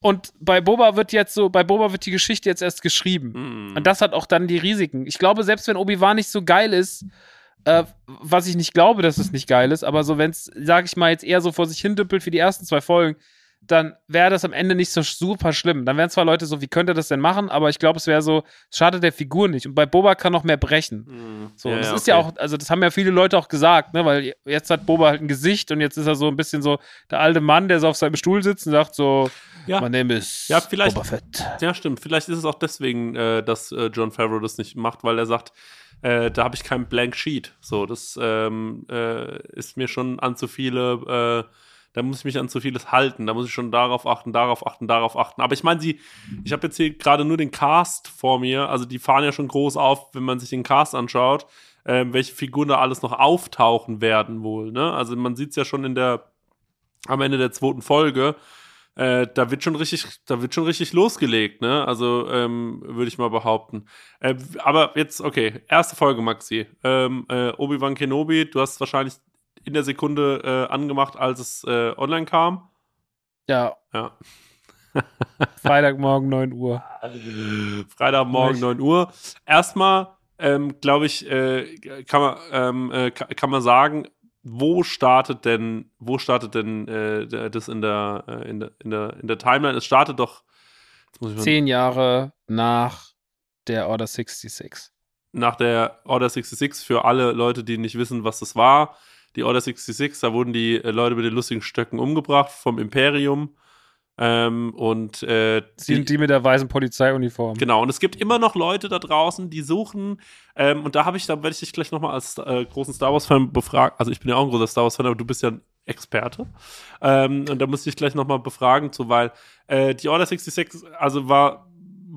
Speaker 1: Und bei Boba wird jetzt so, bei Boba wird die Geschichte jetzt erst geschrieben. Mhm. Und das hat auch dann die Risiken. Ich glaube, selbst wenn Obi-Wan nicht so geil ist, äh, was ich nicht glaube, dass es nicht geil ist, aber so, wenn es, sag ich mal, jetzt eher so vor sich hin dümpelt wie die ersten zwei Folgen, dann wäre das am Ende nicht so super schlimm. Dann wären zwar Leute so, wie könnte das denn machen, aber ich glaube, es wäre so, es schadet der Figur nicht. Und bei Boba kann noch mehr brechen. Mhm. So, ja, das ist okay. ja auch, also das haben ja viele Leute auch gesagt, ne, weil jetzt hat Boba halt ein Gesicht und jetzt ist er so ein bisschen so der alte Mann, der so auf seinem Stuhl sitzt und sagt so,
Speaker 2: ja. mein Name ist ja, vielleicht, Boba Fett. Ja, stimmt. Vielleicht ist es auch deswegen, äh, dass äh, John Favreau das nicht macht, weil er sagt, äh, da habe ich kein Blank Sheet. So, das ähm, äh, ist mir schon an zu viele äh, da muss ich mich an zu vieles halten. Da muss ich schon darauf achten, darauf achten, darauf achten. Aber ich meine, sie, ich habe jetzt hier gerade nur den Cast vor mir. Also die fahren ja schon groß auf, wenn man sich den Cast anschaut, äh, welche Figuren da alles noch auftauchen werden wohl. Ne? Also man sieht es ja schon in der am Ende der zweiten Folge. äh, da wird schon richtig, da wird schon richtig losgelegt, ne? Also ähm, würde ich mal behaupten. Äh, aber jetzt, okay, erste Folge, Maxi. Ähm, äh, Obi-Wan Kenobi, du hast wahrscheinlich in der Sekunde äh, angemacht, als es äh, online kam.
Speaker 1: Ja.
Speaker 2: Ja.
Speaker 1: Freitagmorgen 9 Uhr.
Speaker 2: Freitagmorgen
Speaker 1: Nicht.
Speaker 2: 9 Uhr. Erstmal, ähm, glaube ich, äh, kann, man, ähm, äh, ka- kann man sagen, wo startet denn, wo startet denn äh, das in der, äh, in, der, in, der, in der Timeline? Es startet doch,
Speaker 1: Zehn Jahre nach der Order 66.
Speaker 2: nach der Order 66 für alle Leute, die nicht wissen, was das war. Die Order 66, da wurden die äh, Leute mit den lustigen Stöcken umgebracht vom Imperium. Ähm, und äh,
Speaker 1: Sind die mit der weißen Polizeiuniform.
Speaker 2: Genau, und es gibt immer noch Leute da draußen, die suchen, ähm, und da habe ich, da werde ich dich gleich nochmal als äh, großen Star Wars-Fan befragen. Also ich bin ja auch ein großer Star Wars-Fan, aber du bist ja ein Experte. Ähm, und da muss ich dich gleich nochmal befragen zu, weil äh, die Order 66, also war,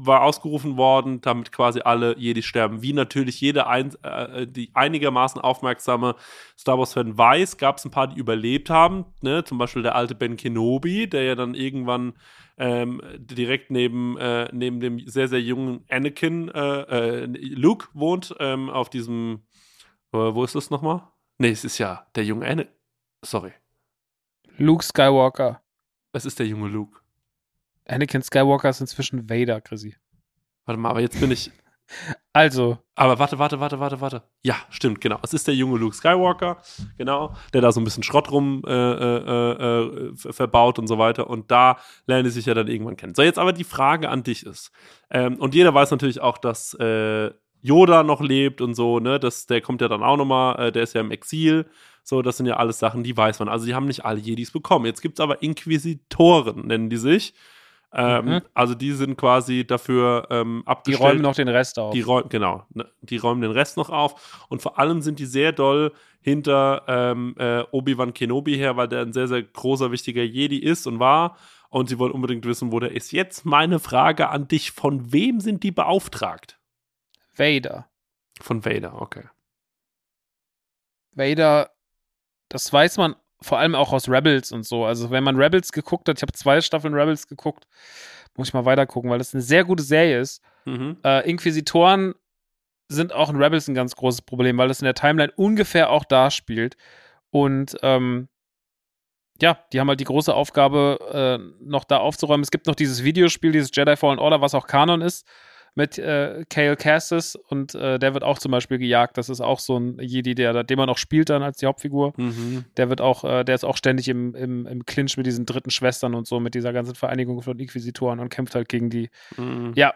Speaker 2: war ausgerufen worden, damit quasi alle Jedi sterben. Wie natürlich jeder ein, äh, die einigermaßen aufmerksame Star Wars-Fan weiß, gab es ein paar, die überlebt haben. Ne? Zum Beispiel der alte Ben Kenobi, der ja dann irgendwann ähm, direkt neben, äh, neben dem sehr, sehr jungen Anakin, äh, äh, Luke wohnt, ähm, auf diesem, äh, wo ist das nochmal? Nee, es ist ja der junge Anakin. Sorry,
Speaker 1: Luke Skywalker.
Speaker 2: es ist der junge Luke.
Speaker 1: Anakin Skywalker ist inzwischen Vader, Chrissy.
Speaker 2: Warte mal, aber jetzt bin ich.
Speaker 1: Also,
Speaker 2: Aber warte, warte, warte, warte, warte. Ja, stimmt, genau. Es ist der junge Luke Skywalker, genau, der da so ein bisschen Schrott rum äh, äh, äh, ver- verbaut und so weiter. Und da lernen die sich ja dann irgendwann kennen. So, jetzt aber die Frage an dich ist, ähm, und jeder weiß natürlich auch, dass äh, Yoda noch lebt und so, ne? Das, der kommt ja dann auch nochmal, äh, der ist ja im Exil. So, das sind ja alles Sachen, die weiß man. Also, die haben nicht alle Jedis bekommen. Jetzt gibt es aber Inquisitoren, nennen die sich. Ähm,
Speaker 1: Mhm.
Speaker 2: Also, die sind quasi dafür ähm,
Speaker 1: die
Speaker 2: abgestellt.
Speaker 1: räumen noch den Rest auf.
Speaker 2: Die räumen, genau, ne, die räumen den Rest noch auf. Und vor allem sind die sehr doll hinter ähm, äh, Obi-Wan Kenobi her, weil der ein sehr, sehr großer, wichtiger Jedi ist und war. Und sie wollen unbedingt wissen, wo der ist. Jetzt meine Frage an dich: Von wem sind die beauftragt?
Speaker 1: Vader.
Speaker 2: Von Vader, okay.
Speaker 1: Vader, das weiß man vor allem auch aus Rebels und so. Also, wenn man Rebels geguckt hat, ich habe zwei Staffeln Rebels geguckt, muss ich mal weiter gucken, weil das eine sehr gute Serie ist.
Speaker 2: Mhm.
Speaker 1: Äh, Inquisitoren sind auch in Rebels ein ganz großes Problem, weil das in der Timeline ungefähr auch da spielt. Und ähm, ja, die haben halt die große Aufgabe, äh, noch da aufzuräumen. Es gibt noch dieses Videospiel, dieses Jedi Fallen Order, was auch Kanon ist, mit äh, Cale Cassis und äh, der wird auch zum Beispiel gejagt. Das ist auch so ein Jedi, der, den man auch spielt dann als die Hauptfigur.
Speaker 2: Mhm.
Speaker 1: Der wird auch, äh, der ist auch ständig im, im, im Clinch mit diesen dritten Schwestern und so, mit dieser ganzen Vereinigung von Inquisitoren und kämpft halt gegen die.
Speaker 2: Mhm.
Speaker 1: Ja,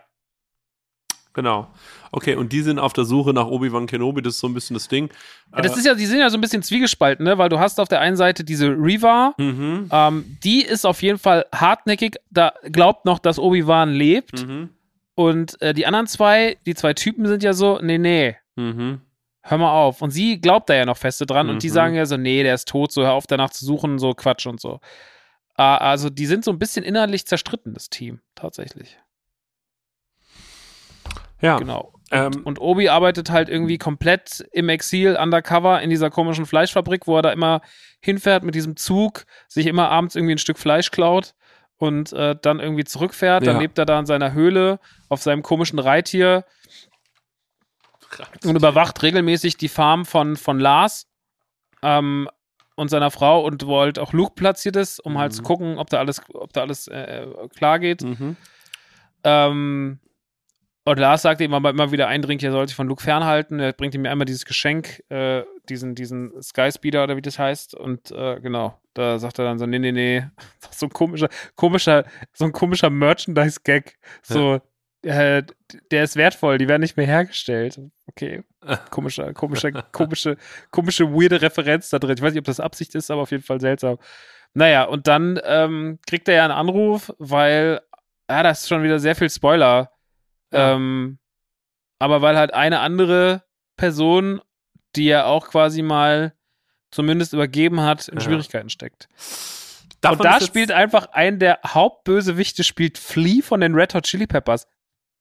Speaker 2: Genau. Okay, und die sind auf der Suche nach Obi-Wan Kenobi, das ist so ein bisschen das Ding.
Speaker 1: Ja, das ist ja, die sind ja so ein bisschen zwiegespalten, ne? Weil du hast auf der einen Seite diese Reva,
Speaker 2: Mhm.
Speaker 1: ähm, die ist auf jeden Fall hartnäckig, da glaubt noch, dass Obi-Wan lebt.
Speaker 2: Mhm.
Speaker 1: Und äh, die anderen zwei, die zwei Typen sind ja so, nee, nee,
Speaker 2: Mhm.
Speaker 1: hör mal auf. Und sie glaubt da ja noch feste dran und die
Speaker 2: Mhm.
Speaker 1: sagen ja so, nee, der ist tot, so hör auf danach zu suchen, so Quatsch und so. Äh, also die sind so ein bisschen innerlich zerstritten, das Team, tatsächlich.
Speaker 2: Ja.
Speaker 1: Genau.
Speaker 2: Ähm,
Speaker 1: Und Obi arbeitet halt irgendwie komplett im Exil, undercover, in dieser komischen Fleischfabrik, wo er da immer hinfährt mit diesem Zug, sich immer abends irgendwie ein Stück Fleisch klaut und äh, dann irgendwie zurückfährt. Dann
Speaker 2: Ja.
Speaker 1: lebt er da in seiner Höhle auf seinem komischen Reittier und überwacht regelmäßig die Farm von, von Lars ähm, und seiner Frau und wo halt auch Luke platziert ist, um halt
Speaker 2: Mhm.
Speaker 1: zu gucken, ob da alles, ob da alles äh, klar geht.
Speaker 2: Mhm.
Speaker 1: Ähm, und Lars sagt ihm aber immer wieder eindringlich, er soll sich von Luke fernhalten. Er bringt ihm einmal dieses Geschenk, äh, diesen, diesen Skyspeeder oder wie das heißt. Und äh, genau, da sagt er dann so, nee, nee, nee. So ein komischer, komischer, so ein komischer Merchandise-Gag. So, äh, der ist wertvoll, die werden nicht mehr hergestellt. Okay. Komischer, komischer, komische, komische, weirde Referenz da drin. Ich weiß nicht, ob das Absicht ist, aber auf jeden Fall seltsam. Naja, und dann ähm, kriegt er ja einen Anruf, weil, ja, das ist schon wieder sehr viel Spoiler.
Speaker 2: Ja.
Speaker 1: Ähm, aber weil halt eine andere Person, die er auch quasi mal zumindest übergeben hat, in
Speaker 2: Ja.
Speaker 1: Schwierigkeiten steckt.
Speaker 2: Darf
Speaker 1: und da
Speaker 2: das
Speaker 1: spielt einfach ein der Hauptbösewichte, spielt Flea von den Red Hot Chili Peppers.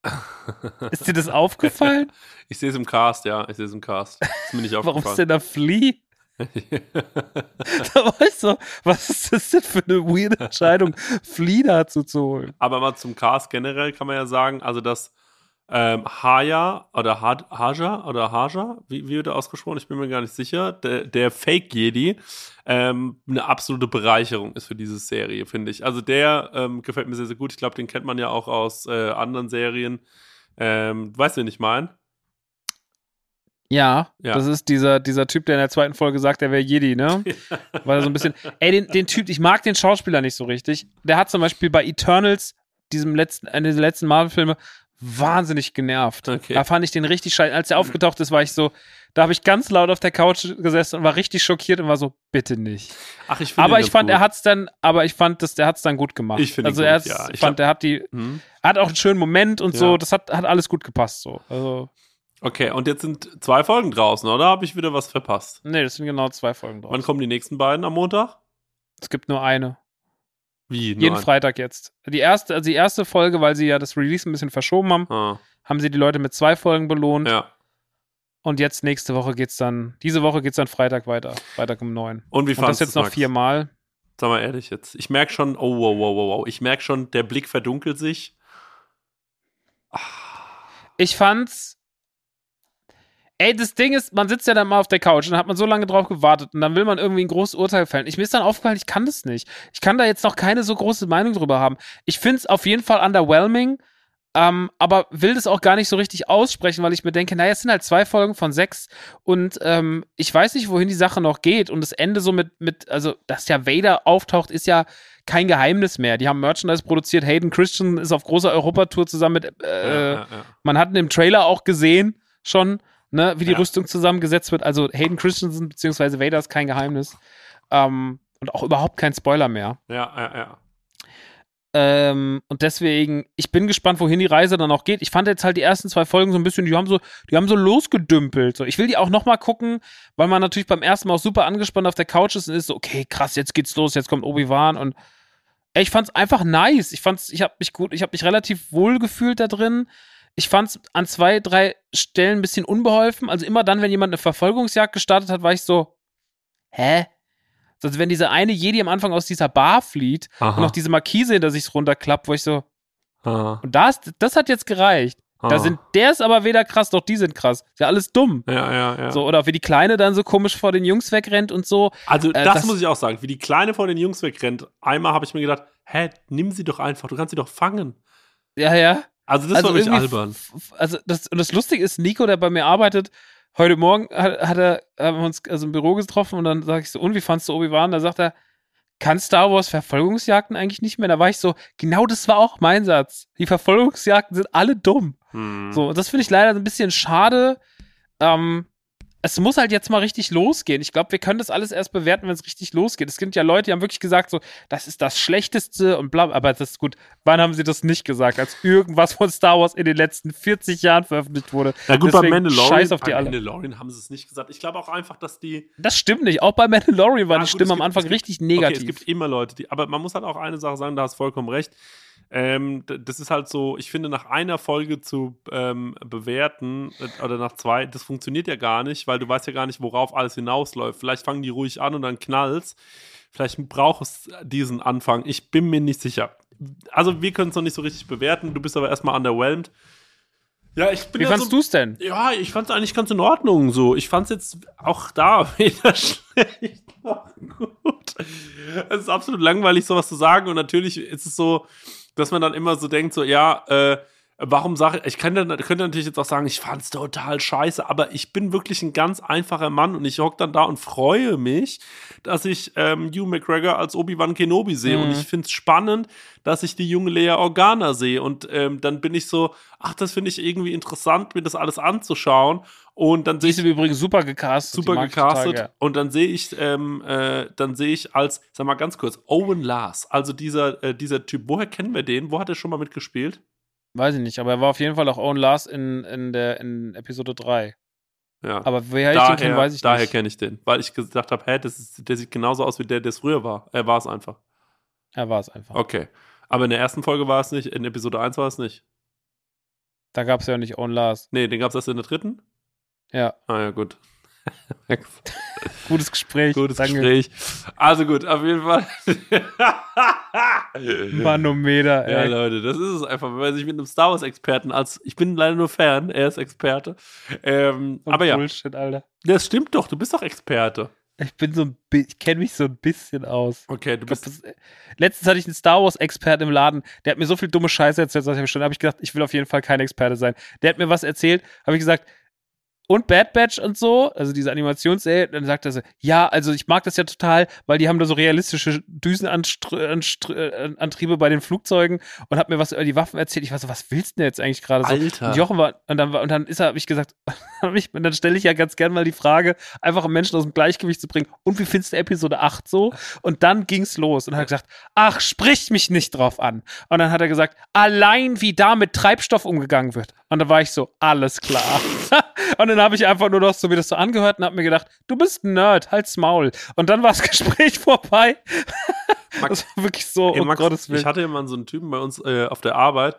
Speaker 1: Ist dir das aufgefallen?
Speaker 2: Ich sehe es im Cast, ja. Ich sehe es im Cast. Ist mir nicht
Speaker 1: Warum
Speaker 2: aufgefallen.
Speaker 1: ist denn da Flea? da war ich so, was ist das denn für eine weirde Entscheidung, Flea dazu zu holen?
Speaker 2: Aber mal zum Cast generell kann man ja sagen, also dass ähm, Haya oder ha Haja oder Haja, wie, wie wird er ausgesprochen? Ich bin mir gar nicht sicher. Der, der Fake Jedi ähm, eine absolute Bereicherung ist für diese Serie, finde ich. Also der ähm, gefällt mir sehr, sehr gut. Ich glaube, den kennt man ja auch aus äh, anderen Serien. Ähm, weißt du, wen ich meine?
Speaker 1: Ja,
Speaker 2: Ja.
Speaker 1: das ist dieser, dieser Typ, der in der zweiten Folge sagt, der wäre Jedi, ne? Weil er so ein bisschen. Ey, den, den Typ, ich mag den Schauspieler nicht so richtig. Der hat zum Beispiel bei Eternals, diesem letzten, einer dieser letzten Marvel-Filme, wahnsinnig genervt.
Speaker 2: Okay.
Speaker 1: Da fand ich den richtig scheiße. Als er aufgetaucht ist, war ich so, da habe ich ganz laut auf der Couch gesessen und war richtig schockiert und war so, bitte nicht.
Speaker 2: Ach, ich finde
Speaker 1: Aber ich fand,
Speaker 2: gut.
Speaker 1: er hat's dann, aber ich fand, das, der hat's dann gut gemacht.
Speaker 2: Ich finde
Speaker 1: also
Speaker 2: gut,
Speaker 1: er hat's-
Speaker 2: ja. Ich
Speaker 1: fand, er hat die,
Speaker 2: Hm?
Speaker 1: hat auch einen schönen Moment und
Speaker 2: Ja.
Speaker 1: so. Das hat, hat alles gut gepasst, so. Also,
Speaker 2: Okay, und jetzt sind zwei Folgen draußen, oder? Habe ich wieder was verpasst?
Speaker 1: nee, das sind genau zwei Folgen drauf.
Speaker 2: Wann kommen die nächsten beiden am Montag?
Speaker 1: Es gibt nur eine.
Speaker 2: Wie?
Speaker 1: Jeden Freitag jetzt. Die erste, also die erste Folge, weil sie ja das Release ein bisschen verschoben haben,
Speaker 2: Ah,
Speaker 1: haben sie die Leute mit zwei Folgen belohnt.
Speaker 2: ja.
Speaker 1: Und jetzt nächste Woche geht's dann, diese Woche geht's dann Freitag weiter. Freitag um neun.
Speaker 2: Und wie
Speaker 1: Und das
Speaker 2: fandest
Speaker 1: jetzt noch
Speaker 2: Max?
Speaker 1: viermal.
Speaker 2: Sag mal ehrlich jetzt. Ich merke schon, oh, wow, wow, wow, wow. Ich merke schon, der Blick verdunkelt sich.
Speaker 1: Ich fand's. Ey, das Ding ist, man sitzt ja dann mal auf der Couch und dann hat man so lange drauf gewartet und dann will man irgendwie ein großes Urteil fällen. Ich mir ist dann aufgefallen, ich kann das nicht. Ich kann da jetzt noch keine so große Meinung drüber haben. Ich find's auf jeden Fall underwhelming, ähm, aber will das auch gar nicht so richtig aussprechen, weil ich mir denke, naja, es sind halt zwei Folgen von sechs und ähm, ich weiß nicht, wohin die Sache noch geht und das Ende so mit, mit, also, dass ja Vader auftaucht, ist ja kein Geheimnis mehr. Die haben Merchandise produziert, Hayden Christian ist auf großer Europatour zusammen mit, äh,
Speaker 2: ja, ja, ja.
Speaker 1: man hat in dem Trailer auch gesehen, schon, ne, wie die
Speaker 2: Ja.
Speaker 1: Rüstung zusammengesetzt wird. Also Hayden Christensen bzw. Vader ist kein Geheimnis. Ähm, und auch überhaupt kein Spoiler mehr.
Speaker 2: Ja, ja, ja.
Speaker 1: Ähm, und deswegen, ich bin gespannt, wohin die Reise dann auch geht. Ich fand jetzt halt die ersten zwei Folgen so ein bisschen, die haben so, die haben so losgedümpelt. So. Ich will die auch nochmal gucken, weil man natürlich beim ersten Mal auch super angespannt auf der Couch ist und ist so, okay, krass, jetzt geht's los, jetzt kommt Obi-Wan und ich fand's einfach nice. Ich fand's, ich habe mich gut, ich habe mich relativ wohl gefühlt da drin. Ich fand's an zwei, drei Stellen ein bisschen unbeholfen. Also immer dann, wenn jemand eine Verfolgungsjagd gestartet hat, war ich so, hä? Also wenn dieser eine Jedi am Anfang aus dieser Bar flieht
Speaker 2: Aha.
Speaker 1: und noch diese Markise hinter sich runterklappt, wo ich so,
Speaker 2: Ah,
Speaker 1: und das, das hat jetzt gereicht. Da
Speaker 2: ah.
Speaker 1: sind, der ist aber weder krass, doch die sind krass. Ist ja alles dumm.
Speaker 2: Ja, ja, ja.
Speaker 1: So, oder wie die Kleine dann so komisch vor den Jungs wegrennt und so.
Speaker 2: Also,
Speaker 1: Äh,
Speaker 2: das,
Speaker 1: das-
Speaker 2: muss ich auch sagen. Wie die Kleine vor den Jungs wegrennt. Einmal habe ich mir gedacht, hä, nimm sie doch einfach. Du kannst sie doch fangen.
Speaker 1: Ja, ja.
Speaker 2: Also, das
Speaker 1: also
Speaker 2: war wirklich albern.
Speaker 1: Also das, und das Lustige ist, Nico, der bei mir arbeitet, heute Morgen hat, hat er haben wir uns also im Büro getroffen und dann sage ich so, und wie fandst du Obi-Wan? Da sagt er, kann Star Wars Verfolgungsjagden eigentlich nicht mehr? Da war ich so, genau das war auch mein Satz. Die Verfolgungsjagden sind alle dumm.
Speaker 2: Hm.
Speaker 1: So, und das finde ich leider ein bisschen schade. Ähm, es muss halt jetzt mal richtig losgehen. Ich glaube, wir können das alles erst bewerten, wenn es richtig losgeht. Es gibt ja Leute, die haben wirklich gesagt, so, das ist das Schlechteste und bla, aber das ist gut. Wann haben sie das nicht gesagt? Als irgendwas von Star Wars in den letzten 40 Jahren veröffentlicht wurde.
Speaker 2: Na gut, bei
Speaker 1: Deswegen
Speaker 2: Mandalorian,
Speaker 1: Scheiß auf die
Speaker 2: bei
Speaker 1: alle.
Speaker 2: Mandalorian haben sie es nicht gesagt. Ich glaube auch einfach, dass die
Speaker 1: Das stimmt nicht. Auch bei Mandalorian war
Speaker 2: Ja,
Speaker 1: die
Speaker 2: gut,
Speaker 1: Stimme
Speaker 2: es
Speaker 1: am
Speaker 2: gibt-
Speaker 1: Anfang
Speaker 2: gibt-
Speaker 1: richtig
Speaker 2: Okay,
Speaker 1: negativ.
Speaker 2: es gibt immer Leute, die, aber man muss halt auch eine Sache sagen, da hast vollkommen recht. Ähm, das ist halt so, ich finde, nach einer Folge zu ähm, bewerten äh, oder nach zwei, das funktioniert ja gar nicht, weil du weißt ja gar nicht, worauf alles hinausläuft. Vielleicht fangen die ruhig an und dann knallt's. Vielleicht braucht es diesen Anfang. Ich bin mir nicht sicher. Also, wir können es noch nicht so richtig bewerten. Du bist aber erstmal underwhelmed. Ja, ich bin
Speaker 1: Wie
Speaker 2: ja
Speaker 1: fandst
Speaker 2: so,
Speaker 1: du es denn?
Speaker 2: ja, ich fand es eigentlich ganz in Ordnung so. Ich fand es jetzt auch da weder schlecht noch gut. Es ist absolut langweilig, sowas zu sagen. Und natürlich ist es so, dass man dann immer so denkt, so, ja, äh, warum sage ich, ich kann könnte natürlich jetzt auch sagen, ich fand es total scheiße, aber ich bin wirklich ein ganz einfacher Mann und ich hock dann da und freue mich, dass ich ähm, Hugh McGregor als Obi-Wan Kenobi sehe.
Speaker 1: Mhm.
Speaker 2: Und ich finde es spannend, dass ich die junge Lea Organa sehe. Und ähm, dann bin ich so, ach, das finde ich irgendwie interessant, mir das alles anzuschauen. Und dann sehe ich
Speaker 1: übrigens super gecastet.
Speaker 2: super
Speaker 1: ich total
Speaker 2: gecastet
Speaker 1: gern.
Speaker 2: und dann sehe ich, ähm, äh, dann sehe ich als, sag mal ganz kurz, Owen Lars, also dieser, äh, dieser Typ, woher kennen wir den? Wo hat er schon mal mitgespielt?
Speaker 1: Weiß ich nicht, aber er war auf jeden Fall auch Owen Lars in, in, der, in Episode 3.
Speaker 2: Ja.
Speaker 1: Aber woher ich den kenne, weiß ich
Speaker 2: daher
Speaker 1: nicht.
Speaker 2: kenne ich den, weil ich gesagt habe, hä, das ist, der sieht genauso aus wie der, der es früher war. Er war es einfach.
Speaker 1: Er war es einfach.
Speaker 2: Okay. Aber in der ersten Folge war es nicht, in Episode 1 war es nicht.
Speaker 1: Da gab es ja nicht Owen Lars.
Speaker 2: Nee, den gab es erst in der dritten?
Speaker 1: Ja.
Speaker 2: Ah ja, gut.
Speaker 1: Gutes Gespräch.
Speaker 2: Gutes
Speaker 1: Danke.
Speaker 2: Gespräch. Also gut, auf jeden Fall.
Speaker 1: Manometer,
Speaker 2: Ja,
Speaker 1: ey.
Speaker 2: Leute, das ist es einfach, wenn man sich mit einem Star Wars-Experten als, ich bin leider nur Fan, er ist Experte. Ähm, aber ja,
Speaker 1: Bullshit, Alter.
Speaker 2: das stimmt doch, du bist doch Experte.
Speaker 1: Ich bin so ein ich kenne mich so ein bisschen aus.
Speaker 2: Okay, du
Speaker 1: glaub,
Speaker 2: bist.
Speaker 1: das, letztens hatte ich einen Star Wars-Experten im Laden, der hat mir so viel dumme Scheiße erzählt, dass ich habe ich gesagt, ich will auf jeden Fall kein Experte sein. Der hat mir was erzählt, habe ich gesagt, und Bad Batch und so, also diese Animationsserie, dann sagt er so, ja, also ich mag das ja total, weil die haben da so realistische Düsenantriebe bei den Flugzeugen und hat mir was über die Waffen erzählt. Ich war so, was willst du denn jetzt eigentlich gerade so?
Speaker 2: Alter.
Speaker 1: Und Jochen war, und dann, und dann ist er, habe ich gesagt, und dann stelle ich ja ganz gern mal die Frage, einfach um Menschen aus dem Gleichgewicht zu bringen. Und wie findest du Episode 8 so? Und dann ging's los. Und hat gesagt, ach, sprich mich nicht drauf an. Und dann hat er gesagt, allein wie da mit Treibstoff umgegangen wird. Und da war ich so, alles klar. und dann habe ich einfach nur noch so mir das so angehört und habe mir gedacht, du bist ein Nerd, halt's Maul. Und dann war das Gespräch vorbei.
Speaker 2: Max-
Speaker 1: das war wirklich so,
Speaker 2: Ey,
Speaker 1: um
Speaker 2: Max,
Speaker 1: Gottes
Speaker 2: ich
Speaker 1: Willen.
Speaker 2: hatte ja mal so einen Typen bei uns äh, auf der Arbeit,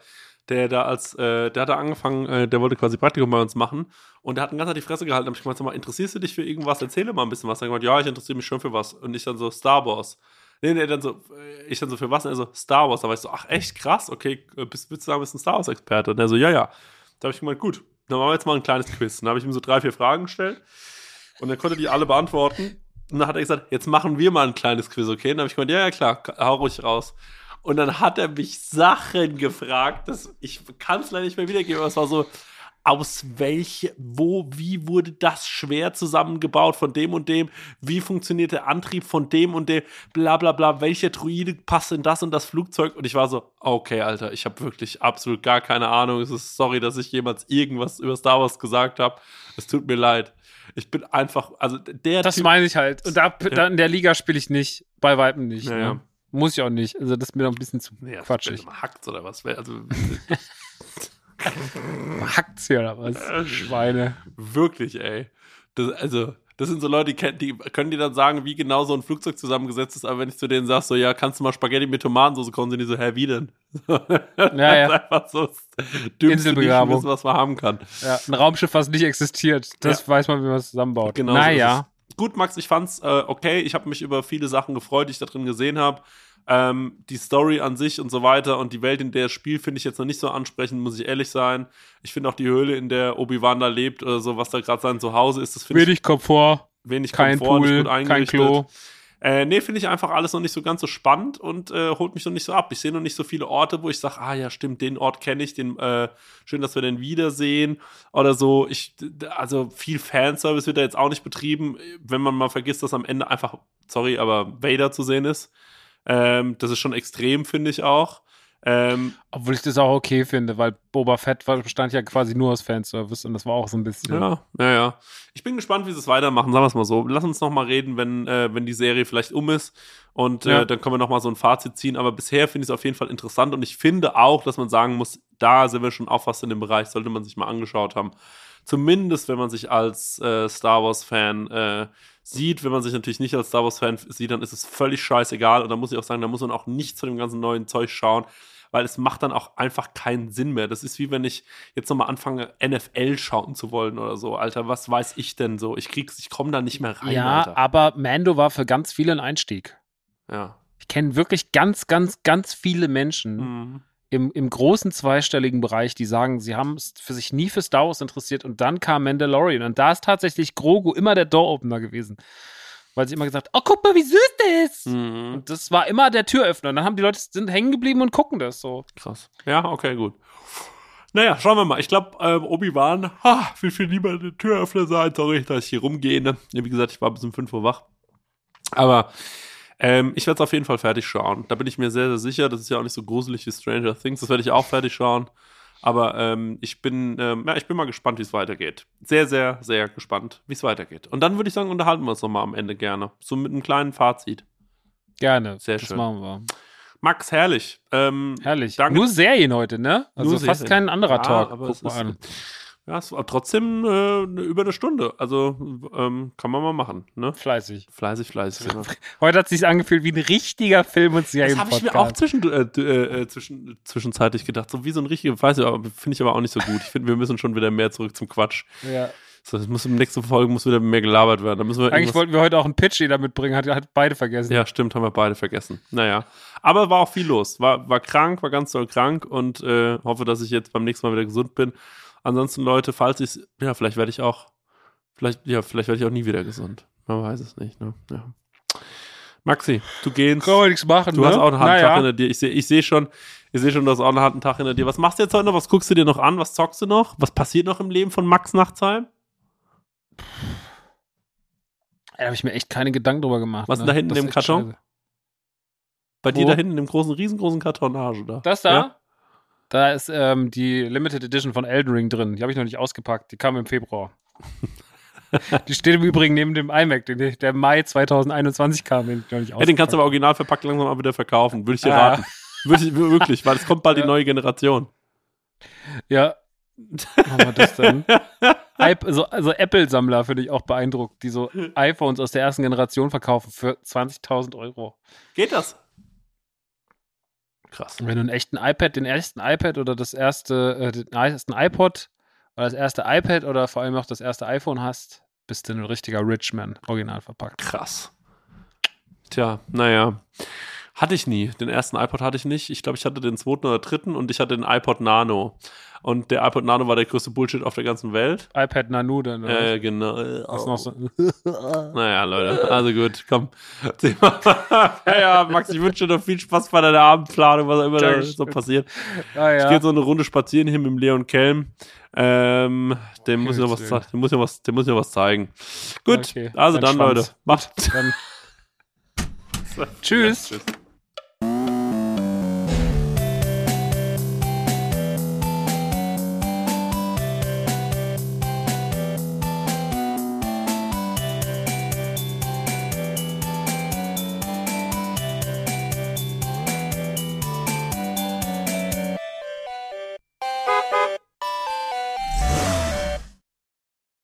Speaker 2: der da als, äh, der hatte angefangen, äh, der wollte quasi Praktikum bei uns machen und der hat den ganzen Tag die Fresse gehalten. Da hab ich gemeint, sag mal, interessierst du dich für irgendwas? Erzähle mal ein bisschen was. Er hat gemeint, ja, ich interessiere mich schon für was. Und ich dann so, Star Wars. Nee, nee, dann so, äh, ich dann so, für was? Und er so, Star Wars. Da war ich so, ach, echt krass, okay, äh, bist, willst du sagen, bist ein Star Wars-Experte? Und er so, ja, ja. Da habe ich gemeint, gut, dann machen wir jetzt mal ein kleines Quiz. Dann habe ich ihm so drei, vier Fragen gestellt und er konnte die alle beantworten. Und dann hat er gesagt, jetzt machen wir mal ein kleines Quiz, okay? Dann habe ich gemeint, ja, ja, klar, hau ruhig raus. Und dann hat er mich Sachen gefragt, das, ich kann es leider nicht mehr wiedergeben, aber es war so, aus welche, wo, wie wurde das schwer zusammengebaut von dem und dem, wie funktioniert der Antrieb von dem und dem, bla bla bla, welche Druide passt in das und das Flugzeug? Und ich war so, okay, Alter, ich habe wirklich absolut gar keine Ahnung. Es ist sorry, dass ich jemals irgendwas über Star Wars gesagt habe. Es tut mir leid. Ich bin einfach, also der
Speaker 1: Das
Speaker 2: Typ,
Speaker 1: meine ich halt. Und da, da in der Liga spiele ich nicht. Bei Weitem nicht.
Speaker 2: Ja,
Speaker 1: ne?
Speaker 2: ja.
Speaker 1: Muss ich auch nicht. Also das ist mir noch ein bisschen zu quatschig.
Speaker 2: wenn du mal hackt oder was. Also
Speaker 1: Hackt's hier oder was? Schweine.
Speaker 2: wirklich, ey. Das, also, das sind so Leute, die, die können dir dann sagen, wie genau so ein Flugzeug zusammengesetzt ist, aber wenn ich zu denen sag, so, ja, kannst du mal Spaghetti mit Tomatensauce kochen, sind die so, hä, wie denn? ja, Das
Speaker 1: ja.
Speaker 2: ist einfach so das dümmste
Speaker 1: Inselbegabung.
Speaker 2: Was man haben kann.
Speaker 1: Ja, ein Raumschiff, was nicht existiert. Das weiß man, wie man es zusammenbaut.
Speaker 2: Genau so
Speaker 1: naja.
Speaker 2: es. Gut, Max, ich fand's äh, okay. Ich habe mich über viele Sachen gefreut, die ich da drin gesehen habe. Ähm, die Story an sich und so weiter und die Welt, in der es spielt, finde ich jetzt noch nicht so ansprechend, muss ich ehrlich sein. Ich finde auch die Höhle, in der Obi-Wan da lebt oder so, was da gerade sein Zuhause ist, das finde ich
Speaker 1: Wenig Komfort,
Speaker 2: wenig
Speaker 1: kein
Speaker 2: Komfort, nicht
Speaker 1: Pool,
Speaker 2: gut
Speaker 1: kein
Speaker 2: eingerichtet.
Speaker 1: Klo.
Speaker 2: Äh, nee, finde ich einfach alles noch nicht so ganz so spannend und äh, holt mich noch nicht so ab. Ich sehe noch nicht so viele Orte, wo ich sage, ah ja, stimmt, den Ort kenne ich, den, äh, schön, dass wir den wiedersehen oder so. Ich, also viel Fanservice wird da jetzt auch nicht betrieben, wenn man mal vergisst, dass am Ende einfach, sorry, aber Vader zu sehen ist. Ähm, das ist schon extrem, finde ich auch. Ähm,
Speaker 1: Obwohl ich das auch okay finde, weil Boba Fett bestand ja quasi nur aus Fanservice und das war auch so ein bisschen.
Speaker 2: Ja, ja, ja. Ich bin gespannt, wie sie es weitermachen, sagen wir es mal so. Lass uns noch mal reden, wenn, äh, wenn die Serie vielleicht um ist und
Speaker 1: Ja.
Speaker 2: äh, dann können wir noch mal so ein Fazit ziehen. Aber bisher finde ich es auf jeden Fall interessant und ich finde auch, dass man sagen muss, da sind wir schon auch fast in dem Bereich, sollte man sich mal angeschaut haben. Zumindest, wenn man sich als äh, Star Wars-Fan äh, sieht. Wenn man sich natürlich nicht als Star Wars-Fan sieht, dann ist es völlig scheißegal. Und da muss ich auch sagen, da muss man auch nichts von dem ganzen neuen Zeug schauen, weil es macht dann auch einfach keinen Sinn mehr. Das ist wie wenn ich jetzt nochmal anfange, NFL schauen zu wollen oder so. Alter, was weiß ich denn so? Ich krieg's, ich komme da nicht mehr rein,
Speaker 1: Ja,
Speaker 2: Alter.
Speaker 1: aber Mando war für ganz viele ein Einstieg.
Speaker 2: Ja.
Speaker 1: Ich kenne wirklich ganz, ganz, ganz viele Menschen
Speaker 2: Mhm.
Speaker 1: Im, im großen zweistelligen Bereich, die sagen, sie haben es für sich nie für Star Wars interessiert und dann kam Mandalorian und da ist tatsächlich Grogu immer der Door-Opener gewesen. Weil sie immer gesagt, oh, guck mal, wie süß der ist.
Speaker 2: Mhm.
Speaker 1: Und das war immer der Türöffner. Und dann haben die Leute sind hängen geblieben und gucken das so.
Speaker 2: Krass. Ja, okay, gut. Naja, schauen wir mal. Ich glaube, ähm, Obi-Wan ha, will viel lieber eine Türöffner sein. Sorry, dass ich hier rumgehe. Ne? Wie gesagt, ich war bis um 5 Uhr wach. Aber ähm, ich werde es auf jeden Fall fertig schauen. Da bin ich mir sehr, sehr sicher. Das ist ja auch nicht so gruselig wie Stranger Things. Das werde ich auch fertig schauen. Aber ähm, ich bin, ähm, ja, ich bin mal gespannt, wie es weitergeht. Sehr, sehr, sehr gespannt, wie es weitergeht. Und dann würde ich sagen, unterhalten wir uns nochmal am Ende gerne. So mit einem kleinen Fazit.
Speaker 1: Gerne.
Speaker 2: Sehr
Speaker 1: das
Speaker 2: schön.
Speaker 1: machen wir.
Speaker 2: Max, herrlich. Ähm,
Speaker 1: Herrlich.
Speaker 2: Danke.
Speaker 1: Nur Serien heute, ne? Also
Speaker 2: Nur
Speaker 1: fast
Speaker 2: Serien.
Speaker 1: kein anderer
Speaker 2: Ja,
Speaker 1: Talk.
Speaker 2: aber
Speaker 1: Guck mal an.
Speaker 2: Ja, es war trotzdem äh, eine- über eine Stunde. Also ähm, kann man mal machen. Ne?
Speaker 1: Fleißig.
Speaker 2: Fleißig, fleißig. Immer.
Speaker 1: Heute hat es sich angefühlt wie ein richtiger Film- und
Speaker 2: Das habe ich mir auch zwischen, äh, äh, äh, zwischen, zwischenzeitlich gedacht. So wie so ein richtiger, weiß ich, finde ich aber auch nicht so gut. Ich finde, wir müssen schon wieder mehr zurück zum Quatsch.
Speaker 1: Ja.
Speaker 2: So, das muss im nächsten Folge muss wieder mehr gelabert werden. Da müssen wir
Speaker 1: Eigentlich wollten wir heute auch einen Pitch da mitbringen, hat, hat beide vergessen.
Speaker 2: Ja, stimmt, haben wir beide vergessen. Naja. Aber war auch viel los. War, war krank, war ganz doll krank und äh, hoffe, dass ich jetzt beim nächsten Mal wieder gesund bin. Ansonsten, Leute, falls ich ja, vielleicht werde ich auch, vielleicht, ja, vielleicht werde ich auch nie wieder gesund. Man weiß es nicht, ne? Ja. Maxi, du gehst.
Speaker 1: Kann man nichts machen,
Speaker 2: Du
Speaker 1: ne?
Speaker 2: hast auch einen harten
Speaker 1: naja.
Speaker 2: Tag hinter dir. Ich sehe ich seh schon, ich sehe schon, du hast auch einen harten Tag hinter dir. Was machst du jetzt heute noch? Was guckst du dir noch an? Was zockst du noch? Was passiert noch im Leben von Max Nachtsheim?
Speaker 1: Da habe ich mir echt keine Gedanken drüber gemacht.
Speaker 2: Was ist
Speaker 1: ne?
Speaker 2: da hinten
Speaker 1: Das
Speaker 2: im Karton?
Speaker 1: scheiße.
Speaker 2: Bei dir
Speaker 1: Wo?
Speaker 2: da hinten in dem großen, riesengroßen Kartonage da.
Speaker 1: Das da?
Speaker 2: Ja?
Speaker 1: Da ist ähm, die Limited Edition von Elden Ring drin. Die habe ich noch nicht ausgepackt. Die kam im Februar. die steht im Übrigen neben dem iMac, den, der Mai 2021 kam, den ich noch nicht
Speaker 2: Ja, den kannst du
Speaker 1: ausgepackt
Speaker 2: aber original verpackt langsam mal wieder verkaufen. Würde ich dir
Speaker 1: Ah.
Speaker 2: raten. Würde ich, wirklich, weil es kommt bald die
Speaker 1: Ja.
Speaker 2: neue Generation.
Speaker 1: Ja. Machen wir das dann. Also, also Apple-Sammler finde ich auch beeindruckt, die so iPhones aus der ersten Generation verkaufen für 20.000 Euro.
Speaker 2: Geht das? Krass.
Speaker 1: Wenn du einen echten iPad, den ersten iPad oder das erste, äh, den ersten iPod oder das erste iPad oder vor allem auch das erste iPhone hast, bist du ein richtiger Richman, original verpackt.
Speaker 2: Krass. Tja, naja. Hatte ich nie. Den ersten iPod hatte ich nicht. Ich glaube, ich hatte den zweiten oder dritten und ich hatte den iPod Nano. Und der iPod Nano war der größte Bullshit auf der ganzen Welt.
Speaker 1: iPad Nano dann. oder
Speaker 2: Äh, genau.
Speaker 1: was noch so.
Speaker 2: Naja, Leute, also gut, komm. Thema. ja, ja, Max, ich wünsche dir noch viel Spaß bei deiner Abendplanung, was auch immer da so passiert.
Speaker 1: Ah,
Speaker 2: Ich
Speaker 1: ja.
Speaker 2: gehe jetzt so eine Runde spazieren hier mit dem Leon Kelm. Ähm, dem muss ich noch was, dem muss ich noch was, dem muss ich noch was zeigen. Gut,
Speaker 1: Okay,
Speaker 2: also dann,
Speaker 1: Schwanz.
Speaker 2: Leute, macht.
Speaker 1: Dann. Tschüss.
Speaker 2: Tschüss.